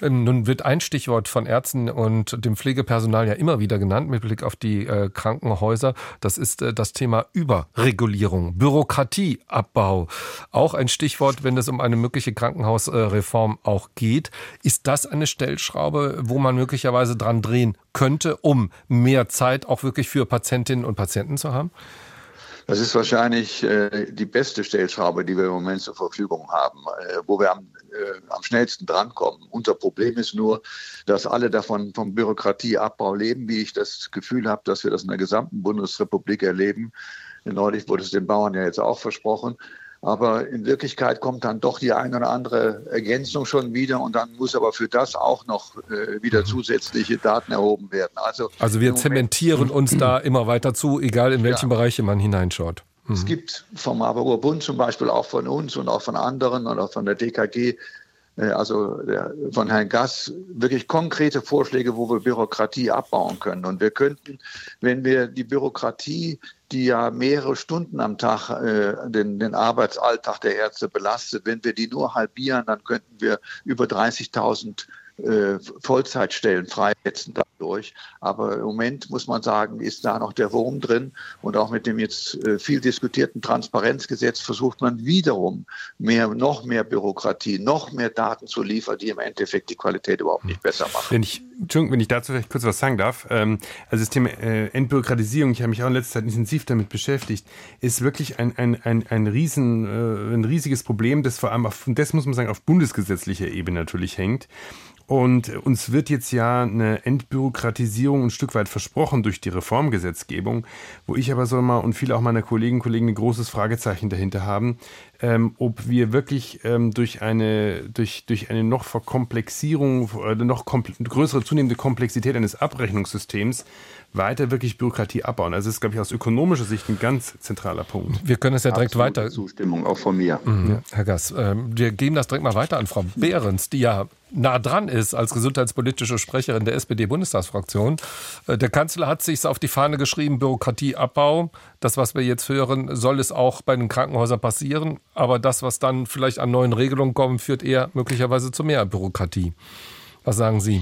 Ähm, nun wird ein Stichwort von Ärzten und dem Pflegepersonal ja immer wieder genannt mit Blick auf die äh, Krankenhäuser. Das ist äh, das Thema Überregulierung, Bürokratieabbau. Auch ein Stichwort, wenn es um eine mögliche Krankenhausreform auch geht. Ist das eine Stellschraube, wo man möglicherweise dran drehen könnte, um mehr Zeit auch wirklich für Patientinnen und Patienten zu haben? Das ist wahrscheinlich äh, die beste Stellschraube, die wir im Moment zur Verfügung haben, äh, wo wir am, äh, am schnellsten drankommen. Unser Problem ist nur, dass alle davon vom Bürokratieabbau leben, wie ich das Gefühl habe, dass wir das in der gesamten Bundesrepublik erleben. Neulich wurde es den Bauern ja jetzt auch versprochen. Aber in Wirklichkeit kommt dann doch die eine oder andere Ergänzung schon wieder und dann muss aber für das auch noch äh, wieder mhm. zusätzliche Daten erhoben werden. Also, also wir zementieren uns da immer weiter zu, egal in welchen ja. Bereiche man hineinschaut. Mhm. Es gibt vom Aargauer Bund zum Beispiel auch von uns und auch von anderen oder von der DKG äh, also von Herrn Gass, wirklich konkrete Vorschläge, wo wir Bürokratie abbauen können. Und wir könnten, wenn wir die Bürokratie, die ja mehrere Stunden am Tag äh, den, den Arbeitsalltag der Ärzte belastet, wenn wir die nur halbieren, dann könnten wir über 30.000 äh, Vollzeitstellen freisetzen dadurch. Aber im Moment muss man sagen, ist da noch der Wurm drin. Und auch mit dem jetzt äh, viel diskutierten Transparenzgesetz versucht man wiederum mehr, noch mehr Bürokratie, noch mehr Daten zu liefern, die im Endeffekt die Qualität überhaupt nicht besser machen. Wenn ich, Entschuldigung, wenn ich dazu vielleicht kurz was sagen darf. Ähm, also das Thema äh, Entbürokratisierung, ich habe mich auch in letzter Zeit intensiv damit beschäftigt, ist wirklich ein, ein, ein, ein, riesen, ein riesiges Problem, das vor allem auf, das muss man sagen, auf bundesgesetzlicher Ebene natürlich hängt. Und uns wird jetzt ja eine Entbürokratisierung ein Stück weit versprochen durch die Reformgesetzgebung, wo ich aber so mal und viele auch meiner Kolleginnen und Kollegen ein großes Fragezeichen dahinter haben, ähm, ob wir wirklich ähm, durch eine durch durch eine noch Verkomplexierung oder noch größere zunehmende Komplexität eines Abrechnungssystems weiter wirklich Bürokratie abbauen. Also das ist, glaube ich, aus ökonomischer Sicht ein ganz zentraler Punkt. Wir können es ja direkt Absolute weiter. Zustimmung auch von mir. Mhm. Ja, Herr Gass, äh, wir geben das direkt mal weiter an Frau Behrens, die ja nah dran ist als gesundheitspolitische Sprecherin der SPD-Bundestagsfraktion. Äh, der Kanzler hat sich auf die Fahne geschrieben, Bürokratieabbau. Das, was wir jetzt hören, soll es auch bei den Krankenhäusern passieren. Aber das, was dann vielleicht an neuen Regelungen kommt, führt eher möglicherweise zu mehr Bürokratie. Was sagen Sie?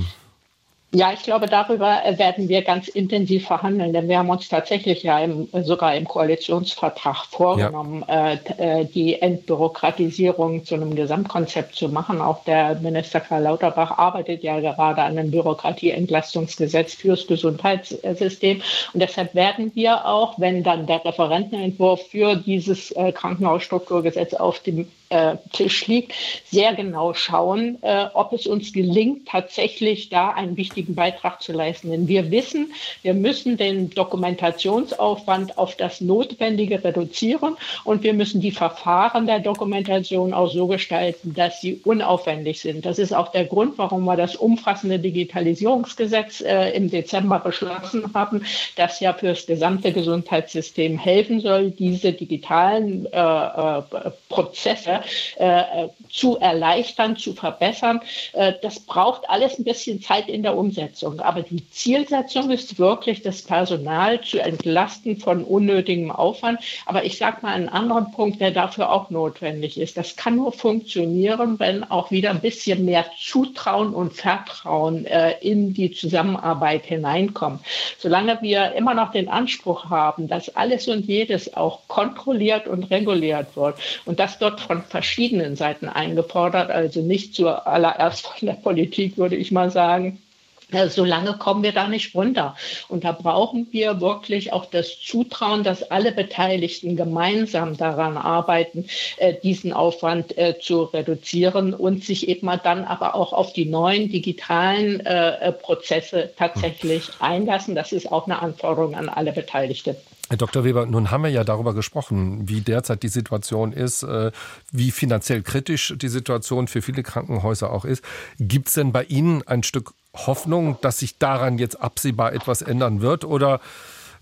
Ja, ich glaube, darüber werden wir ganz intensiv verhandeln, denn wir haben uns tatsächlich ja im, sogar im Koalitionsvertrag vorgenommen, ja. äh, äh die Entbürokratisierung zu einem Gesamtkonzept zu machen. Auch der Minister Karl Lauterbach arbeitet ja gerade an einem Bürokratieentlastungsgesetz fürs Gesundheitssystem. Und deshalb werden wir auch, wenn dann der Referentenentwurf für dieses äh, Krankenhausstrukturgesetz auf dem äh, Tisch liegt, sehr genau schauen, äh, ob es uns gelingt, tatsächlich da einen wichtigen Beitrag zu leisten. Denn wir wissen, wir müssen den Dokumentationsaufwand auf das Notwendige reduzieren und wir müssen die Verfahren der Dokumentation auch so gestalten, dass sie unaufwendig sind. Das ist auch der Grund, warum wir das umfassende Digitalisierungsgesetz äh, im Dezember beschlossen haben, das ja für das gesamte Gesundheitssystem helfen soll, diese digitalen äh, äh äh, zu erleichtern, zu verbessern. Äh, das braucht alles ein bisschen Zeit in der Umsetzung. Aber die Zielsetzung ist wirklich, das Personal zu entlasten von unnötigem Aufwand. Aber ich sage mal einen anderen Punkt, der dafür auch notwendig ist. Das kann nur funktionieren, wenn auch wieder ein bisschen mehr Zutrauen und Vertrauen äh, in die Zusammenarbeit hineinkommt. Solange wir immer noch den Anspruch haben, dass alles und jedes auch kontrolliert und reguliert wird und dass dort von verschiedenen Seiten eingefordert, also nicht zuallererst von der Politik, würde ich mal sagen, Solange kommen wir da nicht runter. Und da brauchen wir wirklich auch das Zutrauen, dass alle Beteiligten gemeinsam daran arbeiten, äh, diesen Aufwand äh, zu reduzieren und sich eben dann aber auch auf die neuen digitalen äh, Prozesse tatsächlich einlassen. Das ist auch eine Anforderung an alle Beteiligten. Herr Dr. Weber, nun haben wir ja darüber gesprochen, wie derzeit die Situation ist, äh, wie finanziell kritisch die Situation für viele Krankenhäuser auch ist. Gibt es denn bei Ihnen ein Stück Hoffnung, dass sich daran jetzt absehbar etwas ändern wird? Oder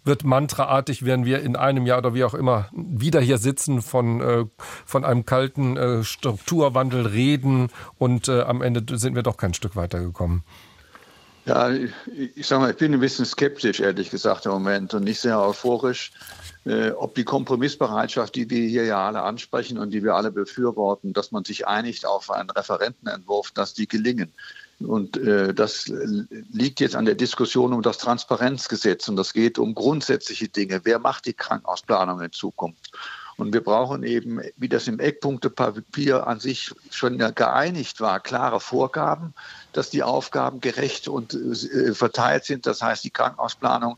wird mantraartig, werden wir in einem Jahr oder wie auch immer wieder hier sitzen, von, äh, von einem kalten äh, Strukturwandel reden und am Ende sind wir doch kein Stück weitergekommen? Ja, ich sage mal, ich bin ein bisschen skeptisch, ehrlich gesagt, im Moment und nicht sehr euphorisch, äh, ob die Kompromissbereitschaft, die wir hier ja alle ansprechen und die wir alle befürworten, dass man sich einigt auf einen Referentenentwurf, dass die gelingen. Und äh, das liegt jetzt an der Diskussion um das Transparenzgesetz und das geht um grundsätzliche Dinge. Wer macht die Krankenhausplanung in Zukunft? Und wir brauchen eben, wie das im Eckpunktepapier an sich schon geeinigt war, klare Vorgaben, dass die Aufgaben gerecht und äh, verteilt sind. Das heißt, die Krankenhausplanung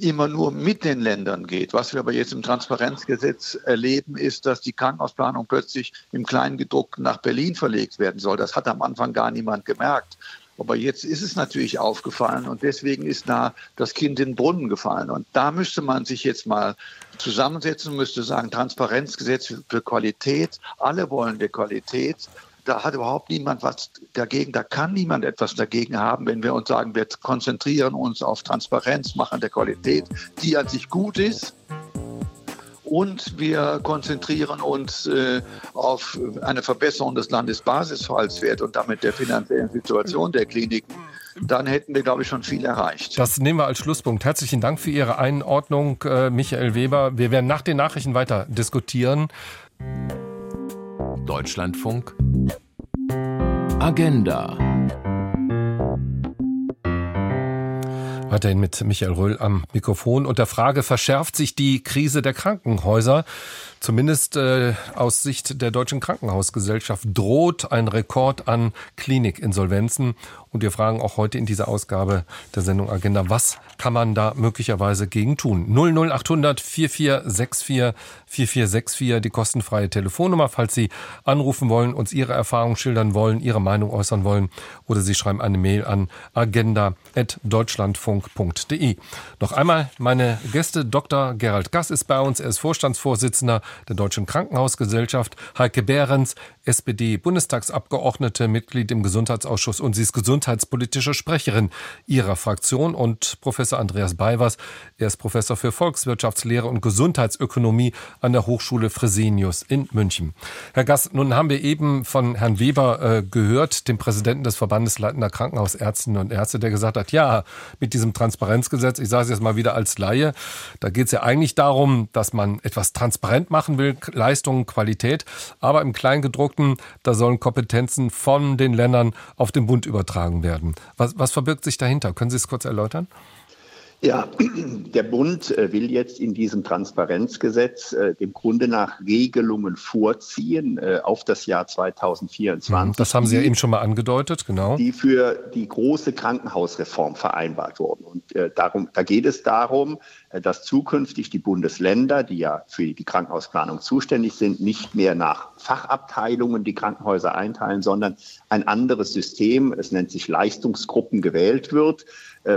immer nur mit den Ländern geht. Was wir aber jetzt im Transparenzgesetz erleben, ist, dass die Krankenhausplanung plötzlich im Kleingedruckten nach Berlin verlegt werden soll. Das hat am Anfang gar niemand gemerkt. Aber jetzt ist es natürlich aufgefallen und deswegen ist da das Kind in den Brunnen gefallen. Und da müsste man sich jetzt mal zusammensetzen, müsste sagen, Transparenzgesetz für Qualität. Alle wollen der Qualität. Da hat überhaupt niemand was dagegen. Da kann niemand etwas dagegen haben, wenn wir uns sagen, wir konzentrieren uns auf Transparenz, machen der Qualität, die an sich gut ist und wir konzentrieren uns äh, auf eine Verbesserung des Landesbasisfallswerts und damit der finanziellen Situation der Kliniken, dann hätten wir, glaube ich, schon viel erreicht. Das nehmen wir als Schlusspunkt. Herzlichen Dank für Ihre Einordnung, äh, Michael Weber. Wir werden nach den Nachrichten weiter diskutieren. Deutschlandfunk Agenda Weiterhin mit Michael Röhl am Mikrofon. Und der Frage, verschärft sich die Krise der Krankenhäuser? Zumindest äh, aus Sicht der Deutschen Krankenhausgesellschaft droht ein Rekord an Klinikinsolvenzen. Und wir fragen auch heute in dieser Ausgabe der Sendung Agenda, was kann man da möglicherweise gegen tun? 00800 4464 4464, die kostenfreie Telefonnummer, falls Sie anrufen wollen, uns Ihre Erfahrungen schildern wollen, Ihre Meinung äußern wollen oder Sie schreiben eine Mail an agenda.deutschlandfunk.de. Noch einmal meine Gäste, Dr. Gerald Gass ist bei uns, er ist Vorstandsvorsitzender der Deutschen Krankenhausgesellschaft, Heike Behrens, SPD-Bundestagsabgeordnete, Mitglied im Gesundheitsausschuss und sie ist gesundheitspolitische Sprecherin ihrer Fraktion und Professor Andreas Beiwers, er ist Professor für Volkswirtschaftslehre und Gesundheitsökonomie an der Hochschule Fresenius in München. Herr Gass, nun haben wir eben von Herrn Weber äh, gehört, dem Präsidenten des Verbandes Leitender Krankenhausärztinnen und Ärzte, der gesagt hat, ja, mit diesem Transparenzgesetz, ich sage es jetzt mal wieder als Laie, da geht es ja eigentlich darum, dass man etwas transparent machen will, Leistung, Qualität. Aber im Kleingedruckten, da sollen Kompetenzen von den Ländern auf den Bund übertragen werden. Was, was verbirgt sich dahinter? Können Sie es kurz erläutern? Ja, der Bund äh, will jetzt in diesem Transparenzgesetz äh, dem Grunde nach Regelungen vorziehen äh, auf das Jahr 2024. Mhm, das haben Sie ja eben schon mal angedeutet, genau. Die für die große Krankenhausreform vereinbart wurden. Und darum, da geht es darum, dass zukünftig die Bundesländer, die ja für die Krankenhausplanung zuständig sind, nicht mehr nach Fachabteilungen die Krankenhäuser einteilen, sondern ein anderes System, es nennt sich Leistungsgruppen, gewählt wird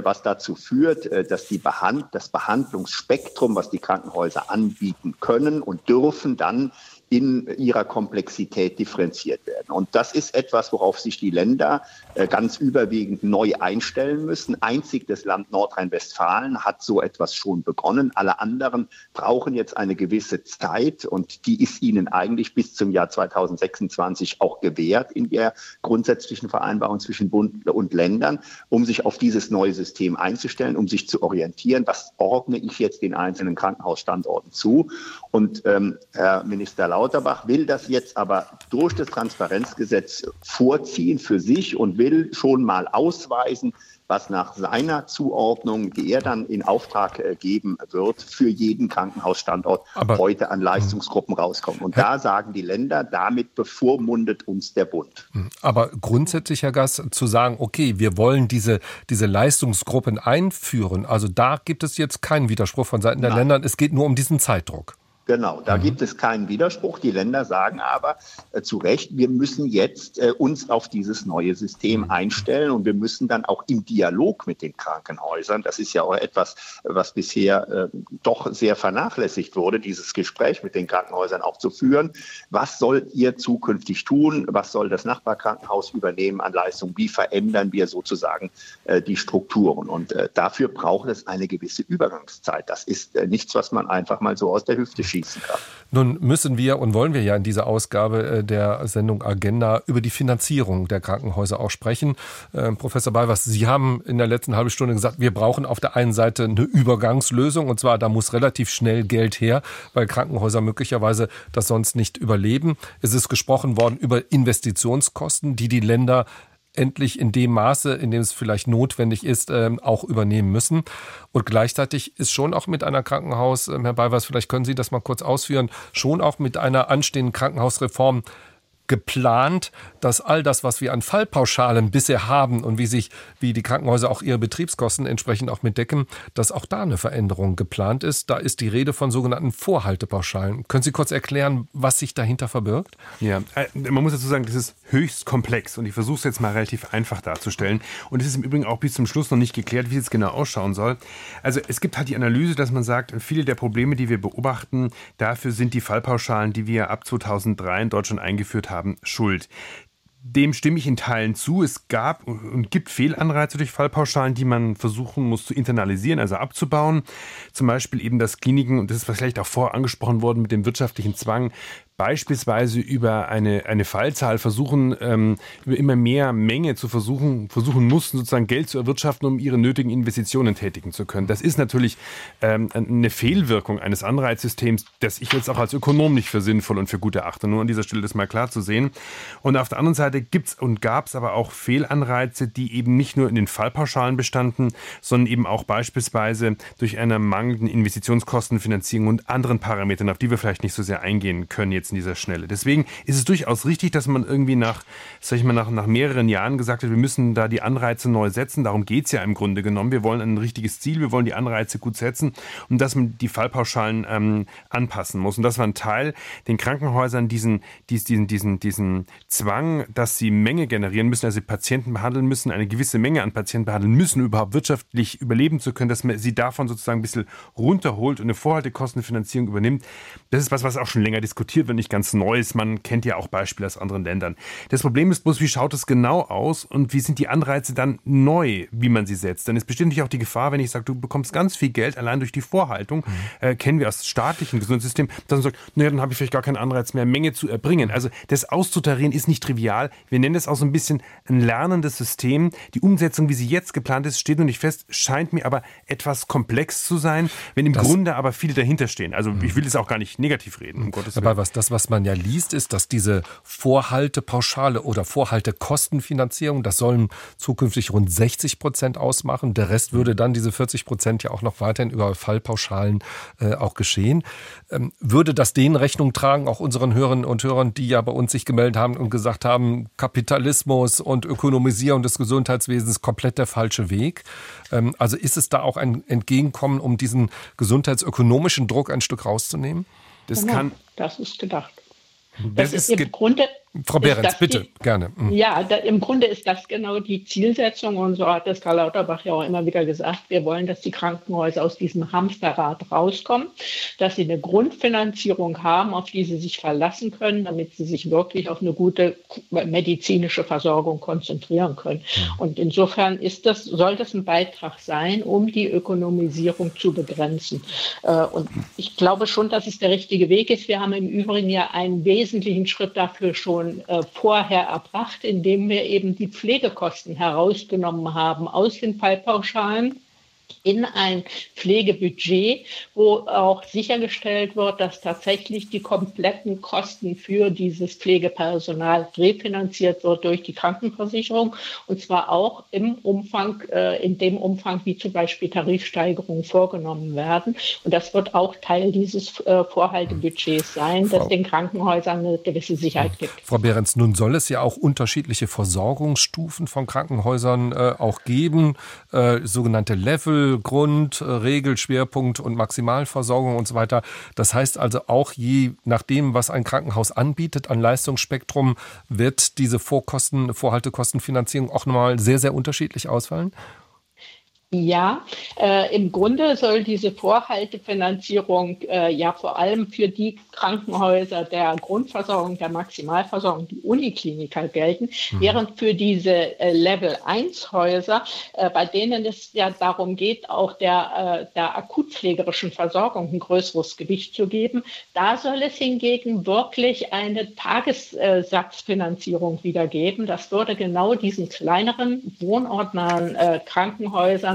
was dazu führt, äh, dass die Behand das Behandlungsspektrum, was die Krankenhäuser anbieten können und dürfen, dann in ihrer Komplexität differenziert werden. Und das ist etwas, worauf sich die Länder äh, ganz überwiegend neu einstellen müssen. Einzig das Land Nordrhein-Westfalen hat so etwas schon begonnen. Alle anderen brauchen jetzt eine gewisse Zeit und die ist ihnen eigentlich bis zum Jahr 2026 auch gewährt in der grundsätzlichen Vereinbarung zwischen Bund und Ländern, um sich auf dieses neue System einzustellen, um sich zu orientieren. Was ordne ich jetzt den einzelnen Krankenhausstandorten zu? Und ähm, Herr Minister Lauterbach will das jetzt aber durch das Transparenzgesetz vorziehen für sich und will schon mal ausweisen, was nach seiner Zuordnung, die er dann in Auftrag äh, geben wird, für jeden Krankenhausstandort aber, heute an Leistungsgruppen rauskommt. Und da sagen die Länder, damit bevormundet uns der Bund. Hm, aber grundsätzlich, Herr Gass, zu sagen, okay, wir wollen diese, diese Leistungsgruppen einführen, also da gibt es jetzt keinen Widerspruch von Seiten der Nein. Länder. Es geht nur um diesen Zeitdruck. Genau, da mhm. gibt es keinen Widerspruch. Die Länder sagen aber äh, zu Recht, wir müssen jetzt äh, uns auf dieses neue System mhm. einstellen und wir müssen dann auch im Dialog mit den Krankenhäusern, das ist ja auch etwas, was bisher äh, doch sehr vernachlässigt wurde, dieses Gespräch mit den Krankenhäusern auch zu führen. Was sollt ihr zukünftig tun? Was soll das Nachbarkrankenhaus übernehmen an Leistung? Wie verändern wir sozusagen äh, die Strukturen? Und äh, dafür braucht es eine gewisse Übergangszeit. Das ist äh, nichts, was man einfach mal so aus der Hüfte schießt schießen kann. Nun müssen wir und wollen wir ja in dieser Ausgabe äh, der Sendung Agenda über die Finanzierung der Krankenhäuser auch sprechen. Äh, Professor Balvers, Sie haben in der letzten halben Stunde gesagt, wir brauchen auf der einen Seite eine Übergangslösung und zwar da muss relativ schnell Geld her, weil Krankenhäuser möglicherweise das sonst nicht überleben. Es ist gesprochen worden über Investitionskosten, die die Länder endlich in dem Maße, in dem es vielleicht notwendig ist, ähm, auch übernehmen müssen. Und gleichzeitig ist schon auch mit einer Krankenhaus, ähm, Herr Beiwers, vielleicht können Sie das mal kurz ausführen, schon auch mit einer anstehenden Krankenhausreform geplant, dass all das, was wir an Fallpauschalen bisher haben und wie sich, wie die Krankenhäuser auch ihre Betriebskosten entsprechend auch mitdecken, dass auch da eine Veränderung geplant ist. Da ist die Rede von sogenannten Vorhaltepauschalen. Können Sie kurz erklären, was sich dahinter verbirgt? Ja, äh, man muss dazu sagen, das ist höchst komplex und ich versuche es jetzt mal relativ einfach darzustellen. Und es ist im Übrigen auch bis zum Schluss noch nicht geklärt, wie es genau ausschauen soll. Also es gibt halt die Analyse, dass man sagt, viele der Probleme, die wir beobachten, dafür sind die Fallpauschalen, die wir ab 2003 in Deutschland eingeführt haben, haben, schuld. Dem stimme ich in Teilen zu. Es gab und gibt Fehlanreize durch Fallpauschalen, die man versuchen muss zu internalisieren, also abzubauen. Zum Beispiel eben, dass Kliniken, und das ist vielleicht auch vorher angesprochen worden mit dem wirtschaftlichen Zwang, beispielsweise über eine, eine Fallzahl versuchen, ähm, über immer mehr Menge zu versuchen, versuchen mussten, sozusagen Geld zu erwirtschaften, um ihre nötigen Investitionen tätigen zu können. Das ist natürlich ähm, eine Fehlwirkung eines Anreizsystems, das ich jetzt auch als Ökonom nicht für sinnvoll und für gut erachte. Nur an dieser Stelle das mal klar zu sehen. Und auf der anderen Seite gibt's und gab's aber auch Fehlanreize, die eben nicht nur in den Fallpauschalen bestanden, sondern eben auch beispielsweise durch eine mangelnde Investitionskostenfinanzierung und anderen Parametern, auf die wir vielleicht nicht so sehr eingehen können jetzt jetzt in dieser Schnelle. Deswegen ist es durchaus richtig, dass man irgendwie nach, sag ich mal, nach, nach mehreren Jahren gesagt hat, wir müssen da die Anreize neu setzen. Darum geht es ja im Grunde genommen. Wir wollen ein richtiges Ziel, wir wollen die Anreize gut setzen und dass man die Fallpauschalen ähm, anpassen muss. Und das war ein Teil, den Krankenhäusern diesen, diesen, diesen, diesen Zwang, dass sie Menge generieren müssen, also Patienten behandeln müssen, eine gewisse Menge an Patienten behandeln müssen, überhaupt wirtschaftlich überleben zu können, dass man sie davon sozusagen ein bisschen runterholt und eine Vorhaltekostenfinanzierung übernimmt. Das ist was, was auch schon länger diskutiert wird nicht ganz Neues. Man kennt ja auch Beispiele aus anderen Ländern. Das Problem ist bloß, wie schaut es genau aus und wie sind die Anreize dann neu, wie man sie setzt? Denn es besteht natürlich auch die Gefahr, wenn ich sage, du bekommst ganz viel Geld allein durch die Vorhaltung, mhm. äh, kennen wir aus staatlichen Gesundheitssystem, dass man sagt, naja, dann habe ich vielleicht gar keinen Anreiz mehr, Menge zu erbringen. Also das auszutarieren ist nicht trivial. Wir nennen es auch so ein bisschen ein lernendes System. Die Umsetzung, wie sie jetzt geplant ist, steht noch nicht fest, scheint mir aber etwas komplex zu sein, wenn im das Grunde aber viele dahinter stehen. Also ich will es auch gar nicht negativ reden, um Gottes Willen. Aber was, das, was man ja liest, ist, dass diese Vorhaltepauschale oder Vorhaltekostenfinanzierung, das sollen zukünftig rund 60 Prozent ausmachen. Der Rest würde dann diese 40 Prozent ja auch noch weiterhin über Fallpauschalen äh, auch geschehen. Ähm, würde das denen Rechnung tragen, auch unseren Hörerinnen und Hörern, die ja bei uns sich gemeldet haben und gesagt haben, Kapitalismus und Ökonomisierung des Gesundheitswesens komplett der falsche Weg? Ähm, also ist es da auch ein Entgegenkommen, um diesen gesundheitsökonomischen Druck ein Stück rauszunehmen? Das genau, kann. Das ist gedacht. Das, das ist im Grunde Frau Behrens, bitte, die, gerne. Mhm. Ja, da, im Grunde ist das genau die Zielsetzung und so hat das Karl Lauterbach ja auch immer wieder gesagt. Wir wollen, dass die Krankenhäuser aus diesem Hamsterrad rauskommen, dass sie eine Grundfinanzierung haben, auf die sie sich verlassen können, damit sie sich wirklich auf eine gute medizinische Versorgung konzentrieren können. Mhm. Und insofern ist das, soll das ein Beitrag sein, um die Ökonomisierung zu begrenzen. Äh, und ich glaube schon, dass es der richtige Weg ist. Wir haben im Übrigen ja einen wesentlichen Schritt dafür schon schon äh, vorher erbracht, indem wir eben die Pflegekosten herausgenommen haben aus den Fallpauschalen in ein Pflegebudget, wo auch sichergestellt wird, dass tatsächlich die kompletten Kosten für dieses Pflegepersonal refinanziert wird durch die Krankenversicherung und zwar auch im Umfang, äh, in dem Umfang, wie zum Beispiel Tarifsteigerungen vorgenommen werden. Und das wird auch Teil dieses äh, Vorhaltebudgets sein, Frau, das den Krankenhäusern eine gewisse Sicherheit gibt. Frau Behrens, nun soll es ja auch unterschiedliche Versorgungsstufen von Krankenhäusern äh, auch geben, äh, sogenannte Level Mittel, Grund, äh, Regel, Schwerpunkt und Maximalversorgung und so weiter. Das heißt also auch je nachdem, was ein Krankenhaus anbietet an Leistungsspektrum, wird diese Vorkosten, Vorhaltekostenfinanzierung auch nochmal sehr, sehr unterschiedlich ausfallen? Ja, äh, im Grunde soll diese Vorhaltefinanzierung äh, ja vor allem für die Krankenhäuser der Grundversorgung, der Maximalversorgung, die Unikliniker gelten, mhm. während für diese äh, Level-1-Häuser, äh, bei denen es ja darum geht, auch der, äh, der akutpflegerischen Versorgung ein größeres Gewicht zu geben, da soll es hingegen wirklich eine Tagessatzfinanzierung wieder geben. Das würde genau diesen kleineren, wohnortnahen äh,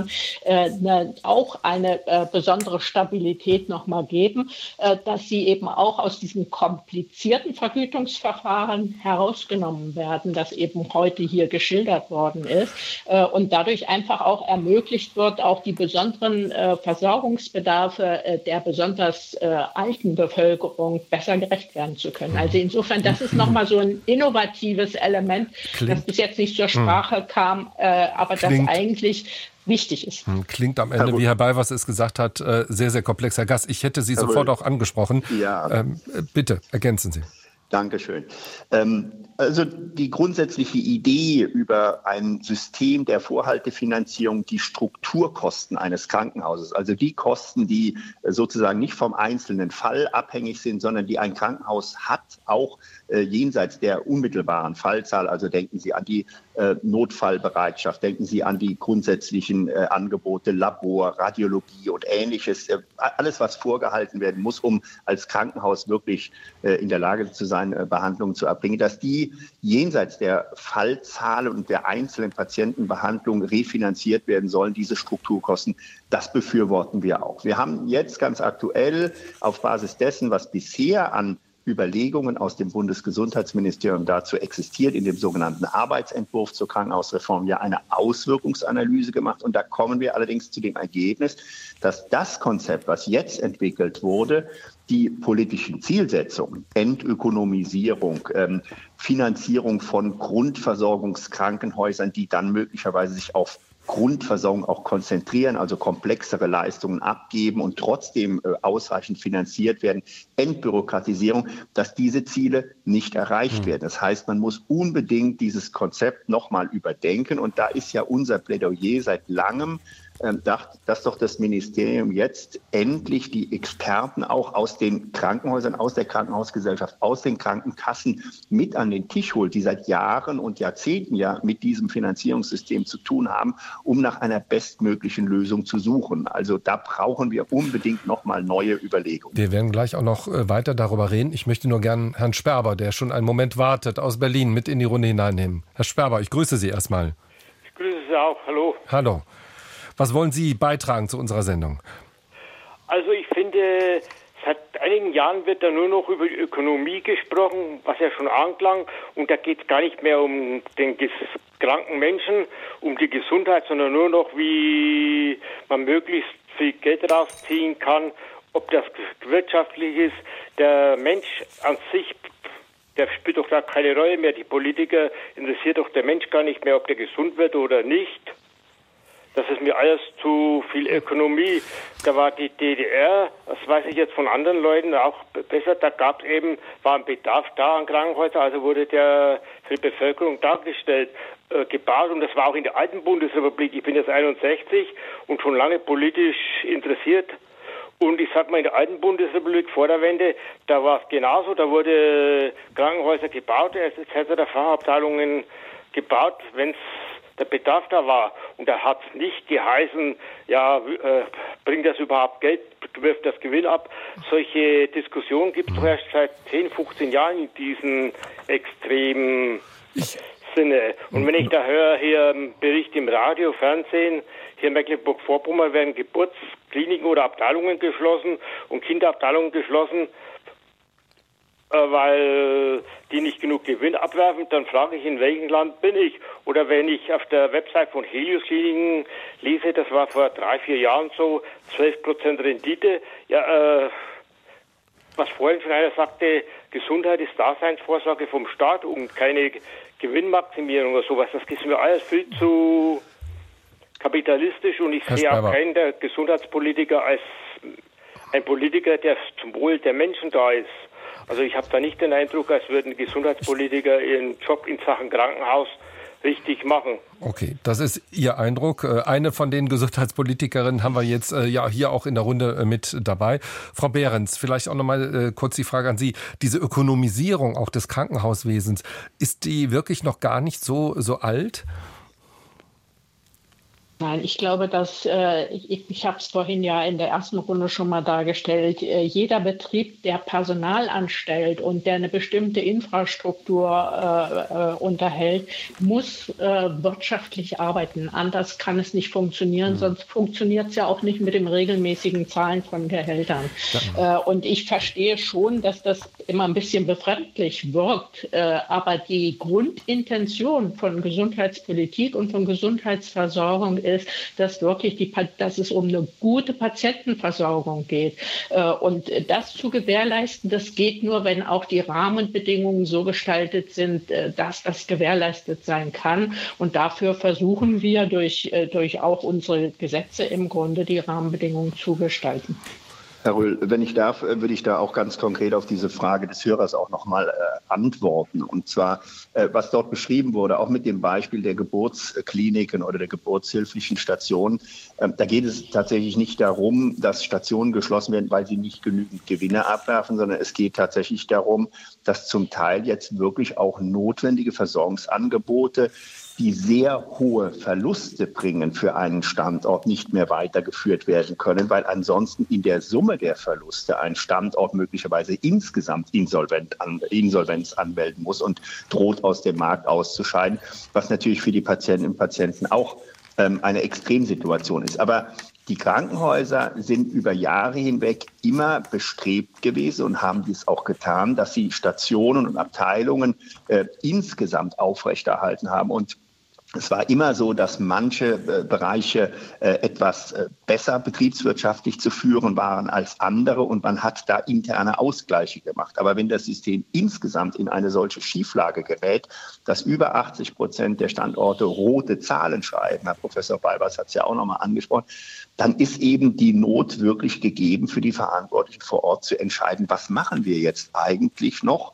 Krankenhäusern äh, ne, auch eine äh, besondere Stabilität nochmal geben, äh, dass sie eben auch aus diesen komplizierten Vergütungsverfahren herausgenommen werden, das eben heute hier geschildert worden ist äh, und dadurch einfach auch ermöglicht wird, auch die besonderen äh, Versorgungsbedarfe äh, der besonders alten Bevölkerung besser gerecht werden zu können. Also insofern, das ist nochmal so ein innovatives Element, Klingt. das bis jetzt nicht zur Sprache kam, aber das eigentlich wichtig ist. Hm, klingt am Ende, wie Herr Beiwers es gesagt hat, äh, sehr, sehr komplexer Gast. Ich hätte Sie Herr sofort auch angesprochen. Ja. Ähm, bitte, ergänzen Sie. Dankeschön. Ähm, also die grundsätzliche Idee über ein System der Vorhaltefinanzierung, die Strukturkosten eines Krankenhauses, also die Kosten, die sozusagen nicht vom einzelnen Fall abhängig sind, sondern die ein Krankenhaus hat, auch äh, jenseits der unmittelbaren Fallzahl. Also denken Sie an die äh, Notfallbereitschaft, denken Sie an die grundsätzlichen äh, Angebote, Labor, Radiologie und ähnliches. Äh, alles, was vorgehalten werden muss, um als Krankenhaus wirklich in der Lage zu sein, Behandlungen zu erbringen, dass die jenseits der Fallzahl und der einzelnen Patientenbehandlung refinanziert werden sollen, diese Strukturkosten. Das befürworten wir auch. Wir haben jetzt ganz aktuell auf Basis dessen, was bisher an Überlegungen aus dem Bundesgesundheitsministerium dazu existiert, in dem sogenannten Arbeitsentwurf zur Krankenhausreform ja eine Auswirkungsanalyse gemacht. Und da kommen wir allerdings zu dem Ergebnis, dass das Konzept, was jetzt entwickelt wurde, die politischen Zielsetzungen, Entökonomisierung, ähm, Finanzierung von Grundversorgungskrankenhäusern, die dann möglicherweise sich auf Grundversorgung auch konzentrieren, also komplexere Leistungen abgeben und trotzdem äh, ausreichend finanziert werden, Entbürokratisierung, dass diese Ziele nicht erreicht mhm. werden. Das heißt, man muss unbedingt dieses Konzept nochmal überdenken und da ist ja unser Plädoyer seit langem dass doch das Ministerium jetzt endlich die Experten auch aus den Krankenhäusern, aus der Krankenhausgesellschaft, aus den Krankenkassen mit an den Tisch holt, die seit Jahren und Jahrzehnten ja mit diesem Finanzierungssystem zu tun haben, um nach einer bestmöglichen Lösung zu suchen. Also da brauchen wir unbedingt nochmal neue Überlegungen. Wir werden gleich auch noch äh, weiter darüber reden. Ich möchte nur gern Herrn Sperber, der schon einen Moment wartet, aus Berlin mit in die Runde hineinnehmen. Herr Sperber, ich grüße Sie erstmal. Ich grüße Sie auch. Hallo. Hallo. Was wollen Sie beitragen zu unserer Sendung? Also ich finde, seit einigen Jahren wird da nur noch über die Ökonomie gesprochen, was ja schon anklang. Und da geht es gar nicht mehr um den kranken Menschen, um die Gesundheit, sondern nur noch, wie man möglichst viel Geld rausziehen kann, ob das wirtschaftlich ist. Der Mensch an sich der spielt doch da keine Rolle mehr. Die Politiker interessiert doch der Mensch gar nicht mehr, ob der gesund wird oder nicht. Das ist mir alles zu viel Ökonomie. Da war die DDR, das weiß ich jetzt von anderen Leuten auch besser, da gab es eben, war ein Bedarf da an Krankenhäusern, also wurde der für die Bevölkerung dargestellt, äh, gebaut und das war auch in der alten Bundesrepublik. Ich bin jetzt 61 und schon lange politisch interessiert und ich sag mal, in der alten Bundesrepublik vor der Wende, da war es genauso. Da wurde Krankenhäuser gebaut, etc., Fachabteilungen gebaut, wenn es der Bedarf da war. Und da hat es nicht geheißen, ja, äh, bringt das überhaupt Geld, wirft das Gewinn ab. Solche Diskussionen gibt es mhm. erst seit 10, 15 Jahren in diesem extremen Sinne. Und wenn ich da höre, hier einen Bericht im Radio, Fernsehen, hier in Mecklenburg-Vorpommern werden Geburtskliniken oder Abteilungen geschlossen und Kinderabteilungen geschlossen, weil die nicht genug Gewinn abwerfen, dann frage ich, in welchem Land bin ich? Oder wenn ich auf der Website von Helios Kliniken lese, das war vor drei, vier Jahren so, 12% Rendite, ja, äh, was vorhin schon einer sagte, Gesundheit ist Daseinsvorsorge vom Staat und keine Gewinnmaximierung oder sowas, das ist mir alles viel zu kapitalistisch und ich Herr sehe Sperber. auch keinen der Gesundheitspolitiker als ein Politiker, der zum Wohl der Menschen da ist. Also ich habe da nicht den Eindruck, als würden Gesundheitspolitiker ihren Job in Sachen Krankenhaus richtig machen. Okay, das ist Ihr Eindruck. Äh, eine von den Gesundheitspolitikerinnen haben wir jetzt äh, ja hier auch in der Runde äh, mit dabei. Frau Behrens, vielleicht auch noch mal kurz die Frage an Sie. Diese Ökonomisierung auch des Krankenhauswesens, ist die wirklich noch gar nicht so, so alt? Nein, ich glaube, dass äh, ich, ich habe es vorhin ja in der ersten Runde schon mal dargestellt. Äh, jeder Betrieb, der Personal anstellt und der eine bestimmte Infrastruktur äh, äh unterhält, muss äh, wirtschaftlich arbeiten. Anders kann es nicht funktionieren, mhm. sonst funktioniert es ja auch nicht mit dem regelmäßigen Zahlen von Gehältern. Ja. Äh, und ich verstehe schon, dass das immer ein bisschen befremdlich wirkt, aber die Grundintention von Gesundheitspolitik und von Gesundheitsversorgung ist, ist, dass wirklich die, dass es um eine gute Patientenversorgung geht. Äh, und das zu gewährleisten, das geht nur, wenn auch die Rahmenbedingungen so gestaltet sind, äh, dass das gewährleistet sein kann. Und dafür versuchen wir durch, äh, durch auch unsere Gesetze im Grunde die Rahmenbedingungen zu gestalten. Herr Röhl, wenn ich darf, äh, würde ich da auch ganz konkret auf diese Frage des Hörers auch nochmal äh, antworten. Und zwar, äh, was dort beschrieben wurde, auch mit dem Beispiel der Geburtskliniken oder der geburtshilflichen Stationen. Äh, da geht es tatsächlich nicht darum, dass Stationen geschlossen werden, weil sie nicht genügend Gewinne abwerfen, sondern es geht tatsächlich darum, dass zum Teil jetzt wirklich auch notwendige Versorgungsangebote die sehr hohe Verluste bringen für einen Standort, nicht mehr weitergeführt werden können, weil ansonsten in der Summe der Verluste ein Standort möglicherweise insgesamt Insolvent an, Insolvenz anmelden muss und droht aus dem Markt auszuscheiden, was natürlich für die Patientinnen und Patienten auch ähm, eine Extremsituation ist. Aber die Krankenhäuser sind über Jahre hinweg immer bestrebt gewesen und haben dies auch getan, dass sie Stationen und Abteilungen äh, insgesamt aufrechterhalten haben. Und es war immer so, dass manche äh, Bereiche äh, etwas äh, besser betriebswirtschaftlich zu führen waren als andere und man hat da interne Ausgleiche gemacht. Aber wenn das System insgesamt in eine solche Schieflage gerät, dass über 80 Prozent der Standorte rote Zahlen schreiben, Herr Professor Balbers hat es ja auch nochmal angesprochen, dann ist eben die Not wirklich gegeben für die Verantwortlichen vor Ort zu entscheiden, was machen wir jetzt eigentlich noch,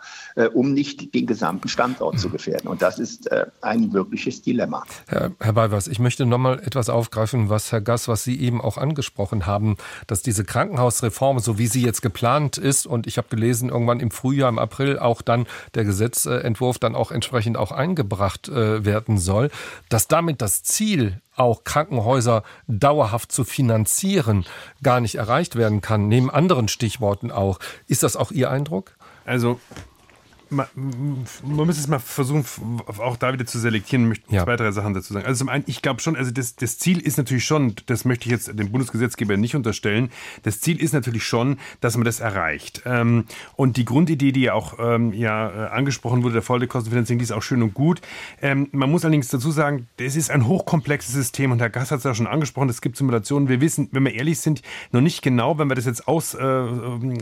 um nicht den gesamten Standort zu gefährden. Und das ist ein wirkliches Dilemma. Herr, Herr Balvers, ich möchte noch mal etwas aufgreifen, was Herr Gass, was Sie eben auch angesprochen haben, dass diese Krankenhausreform, so wie sie jetzt geplant ist, und ich habe gelesen, irgendwann im Frühjahr, im April auch dann der Gesetzentwurf dann auch entsprechend auch eingebracht äh, werden soll, dass damit das Ziel auch Krankenhäuser dauerhaft zu finanzieren, gar nicht erreicht werden kann, neben anderen Stichworten auch. Ist das auch Ihr Eindruck? Also man, man muss es mal versuchen, auch da wieder zu selektieren. Ich möchte ja. zwei, drei Sachen dazu sagen. Also zum einen, ich glaube schon, also das, das Ziel ist natürlich schon, das möchte ich jetzt dem Bundesgesetzgeber nicht unterstellen, das Ziel ist natürlich schon, dass man das erreicht. Ähm, und die Grundidee, die ja auch ähm, ja, äh, angesprochen wurde, der Folgekostenfinanzierung, die ist auch schön und gut. Ähm, man muss allerdings dazu sagen, es ist ein hochkomplexes System und Herr Gass hat es ja schon angesprochen, es gibt Simulationen. Wir wissen, wenn wir ehrlich sind, noch nicht genau, wenn wir das jetzt aus, äh,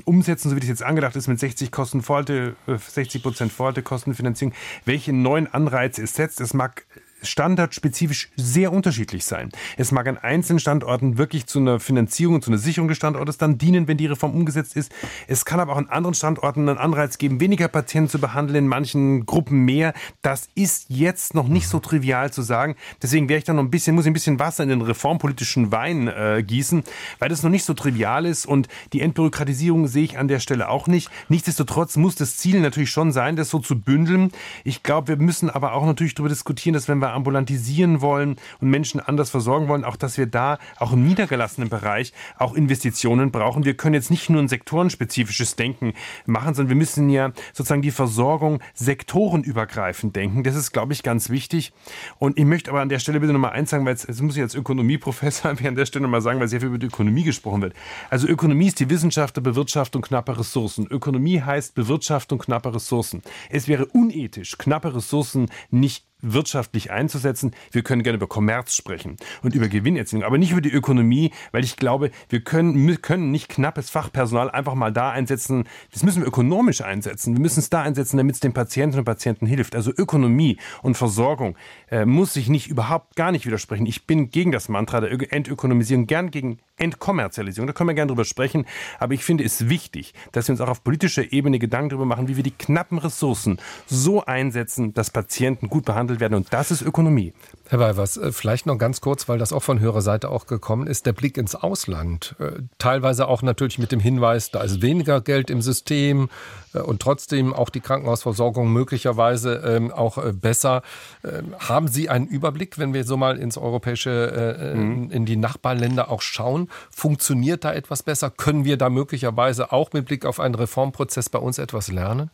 umsetzen, so wie das jetzt angedacht ist, mit 60 Kosten Volte, äh, 60 60 Prozent Vorhaltekostenfinanzierung, welche neuen Anreize es setzt. Es mag standardspezifisch sehr unterschiedlich sein. Es mag an einzelnen Standorten wirklich zu einer Finanzierung und zu einer Sicherung des Standortes dann dienen, wenn die Reform umgesetzt ist. Es kann aber auch an anderen Standorten einen Anreiz geben, weniger Patienten zu behandeln, in manchen Gruppen mehr. Das ist jetzt noch nicht so trivial zu sagen. Deswegen wäre ich da noch ein bisschen, muss ich ein bisschen Wasser in den reformpolitischen Wein äh, gießen, weil das noch nicht so trivial ist und die Entbürokratisierung sehe ich an der Stelle auch nicht. Nichtsdestotrotz muss das Ziel natürlich schon sein, das so zu bündeln. Ich glaube, wir müssen aber auch natürlich darüber diskutieren, dass wenn wir ambulantisieren wollen und Menschen anders versorgen wollen, auch dass wir da auch im niedergelassenen Bereich auch Investitionen brauchen. Wir können jetzt nicht nur ein sektorenspezifisches Denken machen, sondern wir müssen ja sozusagen die Versorgung sektorenübergreifend denken. Das ist, glaube ich, ganz wichtig. Und ich möchte aber an der Stelle bitte nochmal eins sagen, weil jetzt, jetzt muss ich als Ökonomieprofessor an der Stelle nochmal sagen, weil sehr viel über die Ökonomie gesprochen wird. Also Ökonomie ist die Wissenschaft der Bewirtschaftung knapper Ressourcen. Ökonomie heißt Bewirtschaftung knapper Ressourcen. Es wäre unethisch, knappe Ressourcen nicht wirtschaftlich einzusetzen. Wir können gerne über Kommerz sprechen und über Gewinnerzielung, aber nicht über die Ökonomie, weil ich glaube, wir können, können nicht knappes Fachpersonal einfach mal da einsetzen. Das müssen wir ökonomisch einsetzen. Wir müssen es da einsetzen, damit es den Patienten und Patienten hilft. Also Ökonomie und Versorgung äh, muss sich nicht überhaupt gar nicht widersprechen. Ich bin gegen das Mantra der Entökonomisierung, gern gegen Entkommerzialisierung. Da können wir gerne drüber sprechen. Aber ich finde es wichtig, dass wir uns auch auf politischer Ebene Gedanken darüber machen, wie wir die knappen Ressourcen so einsetzen, dass Patienten gut behandelt werden. Und das ist Ökonomie. Herr Weivers, äh, vielleicht noch ganz kurz, weil das auch von höherer Seite auch gekommen ist, der Blick ins Ausland. Äh, teilweise auch natürlich mit dem Hinweis, da ist weniger Geld im System äh, und trotzdem auch die Krankenhausversorgung möglicherweise ähm, auch besser. Ähm, haben Sie einen Überblick, wenn wir so mal ins europäische, mhm. in die Nachbarländer auch schauen? Funktioniert da etwas besser? Können wir da möglicherweise auch mit Blick auf einen Reformprozess bei uns etwas lernen?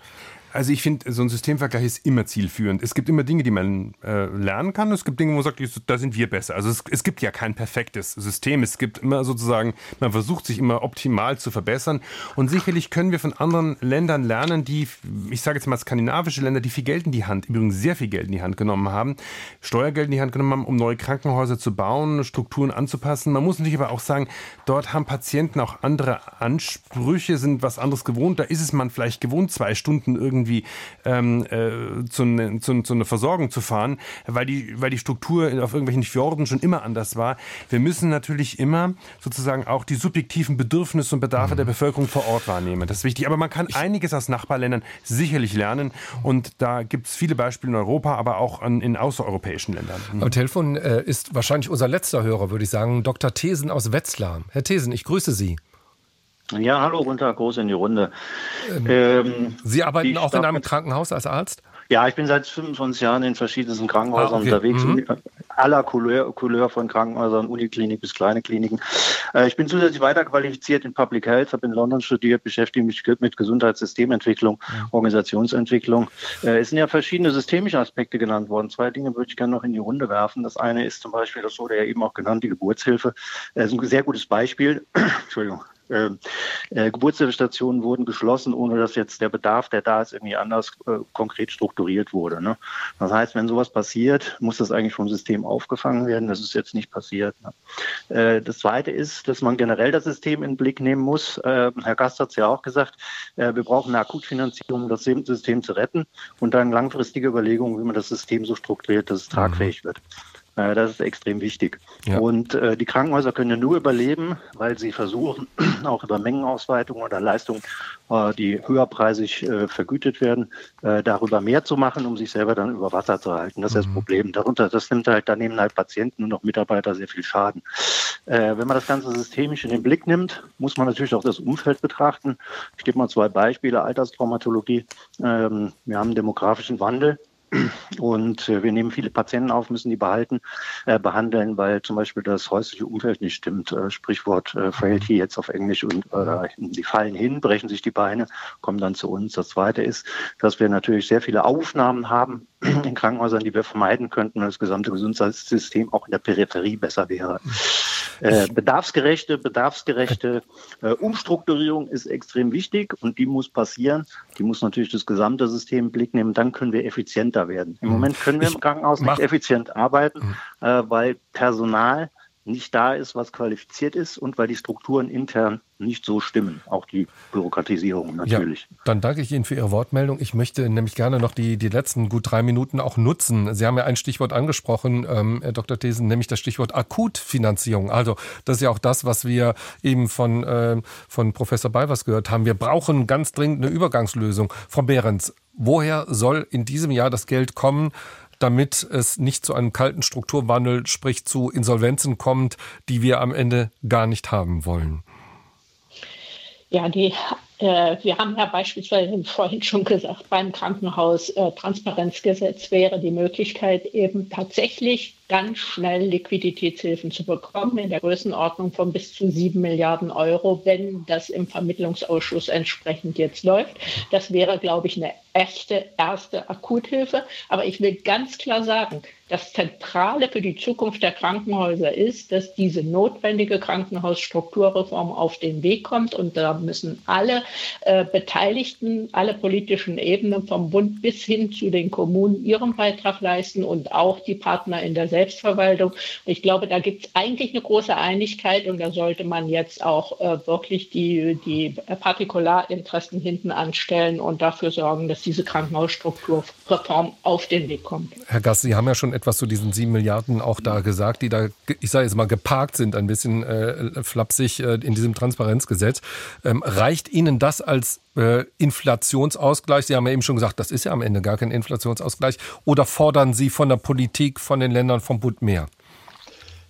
Also ich finde, so ein Systemvergleich ist immer zielführend. Es gibt immer Dinge, die man äh, lernen kann. Es gibt Dinge, wo man sagt, da sind wir besser. Also es, es, gibt ja kein perfektes System. Es gibt immer sozusagen, man versucht sich immer optimal zu verbessern. Und sicherlich können wir von anderen Ländern lernen, die, ich sage jetzt mal skandinavische Länder, die viel Geld in die Hand, übrigens sehr viel Geld in die Hand genommen haben, Steuergeld in die Hand genommen haben, um neue Krankenhäuser zu bauen, Strukturen anzupassen. Man muss natürlich aber auch sagen, dort haben Patienten auch andere Ansprüche, sind was anderes gewohnt. Da ist es man vielleicht gewohnt, zwei Stunden irgendwie irgendwie ähm, äh, zu, ne, zu, zu einer Versorgung zu fahren, weil die, weil die Struktur auf irgendwelchen Fjorden schon immer anders war. Wir müssen natürlich immer sozusagen auch die subjektiven Bedürfnisse und Bedarfe mhm. der Bevölkerung vor Ort wahrnehmen. Das ist wichtig. Aber man kann einiges aus Nachbarländern sicherlich lernen. Und da gibt es viele Beispiele in Europa, aber auch an, in außereuropäischen Ländern. Mhm. Am Telefon äh, ist wahrscheinlich unser letzter Hörer, würde ich sagen, Dr. Thesen aus Wetzlar. Herr Thesen, ich grüße Sie. Ja, hallo, guten Tag, groß in die Runde. Ähm, ähm, Sie arbeiten auch in einem Krankenhaus als Arzt? Ja, ich bin seit 25 Jahren in verschiedensten Krankenhäusern ah, okay. unterwegs, mhm. aller Couleur, Couleur, von Krankenhäusern, Uniklinik bis kleine Kliniken. Äh, ich bin zusätzlich weiterqualifiziert in Public Health, habe in London studiert, beschäftige mich mit Gesundheitssystementwicklung, ja. Organisationsentwicklung. Äh, es sind ja verschiedene systemische Aspekte genannt worden. Zwei Dinge würde ich gerne noch in die Runde werfen. Das eine ist zum Beispiel, das wurde ja eben auch genannt, die Geburtshilfe. Das ist ein sehr gutes Beispiel. Entschuldigung äh, äh, Geburtshilfestationen wurden geschlossen, ohne dass jetzt der Bedarf, der da ist, irgendwie anders äh, konkret strukturiert wurde. Ne? Das heißt, wenn sowas passiert, muss das eigentlich vom System aufgefangen werden. Das ist jetzt nicht passiert. Ne? Äh, das Zweite ist, dass man generell das System in den Blick nehmen muss. Äh, Herr Gast hat es ja auch gesagt, äh, wir brauchen eine Akutfinanzierung, um das System zu retten und dann langfristige Überlegungen, wie man das System so strukturiert, dass es tragfähig wird. Äh, das ist extrem wichtig. Ja. Und äh, die Krankenhäuser können ja nur überleben, weil sie versuchen, auch über Mengenausweitung oder Leistungen, äh, die höherpreisig äh, vergütet werden, äh, darüber mehr zu machen, um sich selber dann über Wasser zu halten. Das ist mhm. das Problem. Darunter, das nimmt halt, da nehmen halt Patienten und auch Mitarbeiter sehr viel Schaden. Äh, wenn man das Ganze systemisch in den Blick nimmt, muss man natürlich auch das Umfeld betrachten. Ich gebe mal zwei Beispiele. Alterstraumatologie. Ähm, wir haben einen demografischen Wandel. Und äh, wir nehmen viele Patienten auf, müssen die behalten, äh, behandeln, weil zum Beispiel das häusliche Umfeld nicht stimmt. Äh, Sprichwort äh, Frailty jetzt auf Englisch und äh, die fallen hin, brechen sich die Beine, kommen dann zu uns. Das zweite ist, dass wir natürlich sehr viele Aufnahmen haben in Krankenhäusern, die wir vermeiden könnten, wenn das gesamte Gesundheitssystem auch in der Peripherie besser wäre. Äh, bedarfsgerechte, bedarfsgerechte äh, Umstrukturierung ist extrem wichtig und die muss passieren. Die muss natürlich das gesamte System im Blick nehmen. Dann können wir effizienter werden. Im mhm. Moment können wir im Krankenhaus nicht effizient arbeiten, mhm. äh, weil Personal nicht da ist, was qualifiziert ist und weil die Strukturen intern nicht so stimmen. Auch die Bürokratisierung natürlich. Ja, dann danke ich Ihnen für Ihre Wortmeldung. Ich möchte nämlich gerne noch die, die letzten gut drei Minuten auch nutzen. Sie haben ja ein Stichwort angesprochen, ähm, Herr Dr. Thesen, nämlich das Stichwort Akutfinanzierung. Also das ist ja auch das, was wir eben von, äh, von Professor Balvers gehört haben. Wir brauchen ganz dringend eine Übergangslösung. Frau Behrens, woher soll in diesem Jahr das Geld kommen? Damit es nicht zu einem kalten Strukturwandel, sprich zu Insolvenzen kommt, die wir am Ende gar nicht haben wollen? Ja, die, äh, wir haben ja beispielsweise vorhin schon gesagt, beim Krankenhaus äh, wäre die Möglichkeit, eben tatsächlich ganz schnell Liquiditätshilfen zu bekommen in der Größenordnung von bis zu sieben Milliarden Euro, wenn das im Vermittlungsausschuss entsprechend jetzt läuft. Das wäre, glaube ich, eine echte erste Akuthilfe. Aber ich will ganz klar sagen, das Zentrale für die Zukunft der Krankenhäuser ist, dass diese notwendige Krankenhausstrukturreform auf den Weg kommt. Und da müssen alle äh, Beteiligten, alle politischen Ebenen vom Bund bis hin zu den Kommunen ihren Beitrag leisten und auch die Partner in der Selbstverwaltung. Ich glaube, da gibt es eigentlich eine große Einigkeit und da sollte man jetzt auch äh, wirklich die, die Partikularinteressen hinten anstellen und dafür sorgen, dass diese Krankenhausstrukturreform auf den Weg kommt. Herr Gass, Sie haben ja schon etwas zu diesen sieben Milliarden auch da gesagt, die da, ich sage jetzt mal, geparkt sind, ein bisschen äh, flapsig äh, in diesem Transparenzgesetz. Ähm, reicht Ihnen das als äh, Inflationsausgleich? Sie haben ja eben schon gesagt, das ist ja am Ende gar kein Inflationsausgleich. Oder fordern Sie von der Politik, von den Ländern, vom Bund mehr?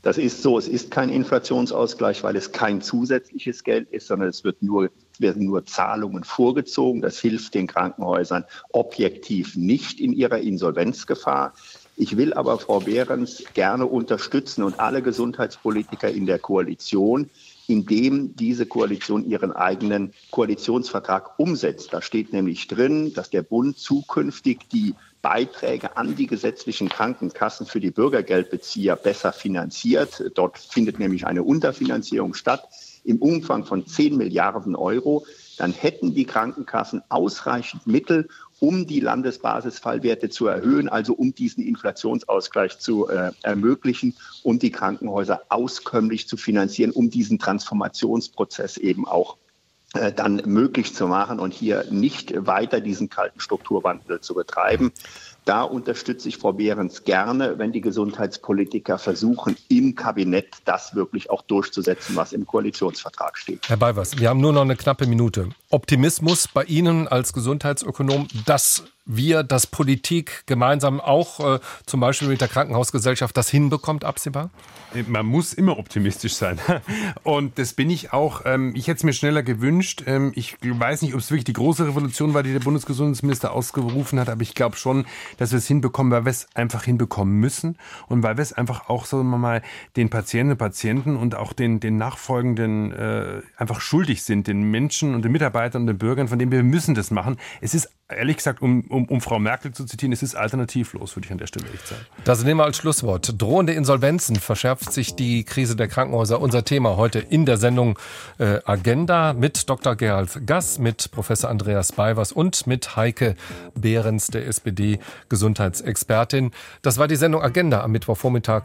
Das ist so, es ist kein Inflationsausgleich, weil es kein zusätzliches Geld ist, sondern es wird nur, werden nur Zahlungen vorgezogen. Das hilft den Krankenhäusern objektiv nicht in ihrer Insolvenzgefahr. Ich will aber Frau Behrens gerne unterstützen und alle Gesundheitspolitiker in der Koalition, indem diese Koalition ihren eigenen Koalitionsvertrag umsetzt. Da steht nämlich drin, dass der Bund zukünftig die Beiträge an die gesetzlichen Krankenkassen für die Bürgergeldbezieher besser finanziert. Dort findet nämlich eine Unterfinanzierung statt im Umfang von 10 Milliarden Euro. Dann hätten die Krankenkassen ausreichend Mittel, um die Landesbasisfallwerte zu erhöhen, also um diesen Inflationsausgleich zu äh, ermöglichen und die Krankenhäuser auskömmlich zu finanzieren, um diesen Transformationsprozess eben auch äh, dann möglich zu machen und hier nicht weiter diesen kalten Strukturwandel zu betreiben. Da unterstütze ich Frau Behrens gerne, wenn die Gesundheitspolitiker versuchen, im Kabinett das wirklich auch durchzusetzen, was im Koalitionsvertrag steht. Herr Balvers, wir haben nur noch eine knappe Minute. Optimismus bei Ihnen als Gesundheitsökonom, dass wir, dass Politik gemeinsam auch äh, zum Beispiel mit der Krankenhausgesellschaft das hinbekommt, absehbar? Man muss immer optimistisch sein. Und das bin ich auch. Ähm, ich hätte es mir schneller gewünscht. Ähm, ich weiß nicht, ob es wirklich die große Revolution war, die der Bundesgesundheitsminister ausgerufen hat, aber ich glaube schon, dass wir es hinbekommen, weil wir es einfach hinbekommen müssen und weil wir es einfach auch, sagen wir mal, den Patientinnen und Patienten und auch den, den Nachfolgenden äh, einfach schuldig sind, den Menschen und den Mitarbeitern und den Bürgern, von denen wir müssen das machen. Es ist ehrlich gesagt, um, um, um Frau Merkel zu zitieren, es ist alternativlos, würde ich an der Stelle echt sagen. Das nehmen wir als Schlusswort. Drohende Insolvenzen verschärft sich die Krise der Krankenhäuser. Unser Thema heute in der Sendung äh, Agenda mit Dr. Gerald Gass, mit Professor Andreas Beivers und mit Heike Behrens, der SPD-Gesundheitsexpertin. Das war die Sendung Agenda am Mittwochvormittag.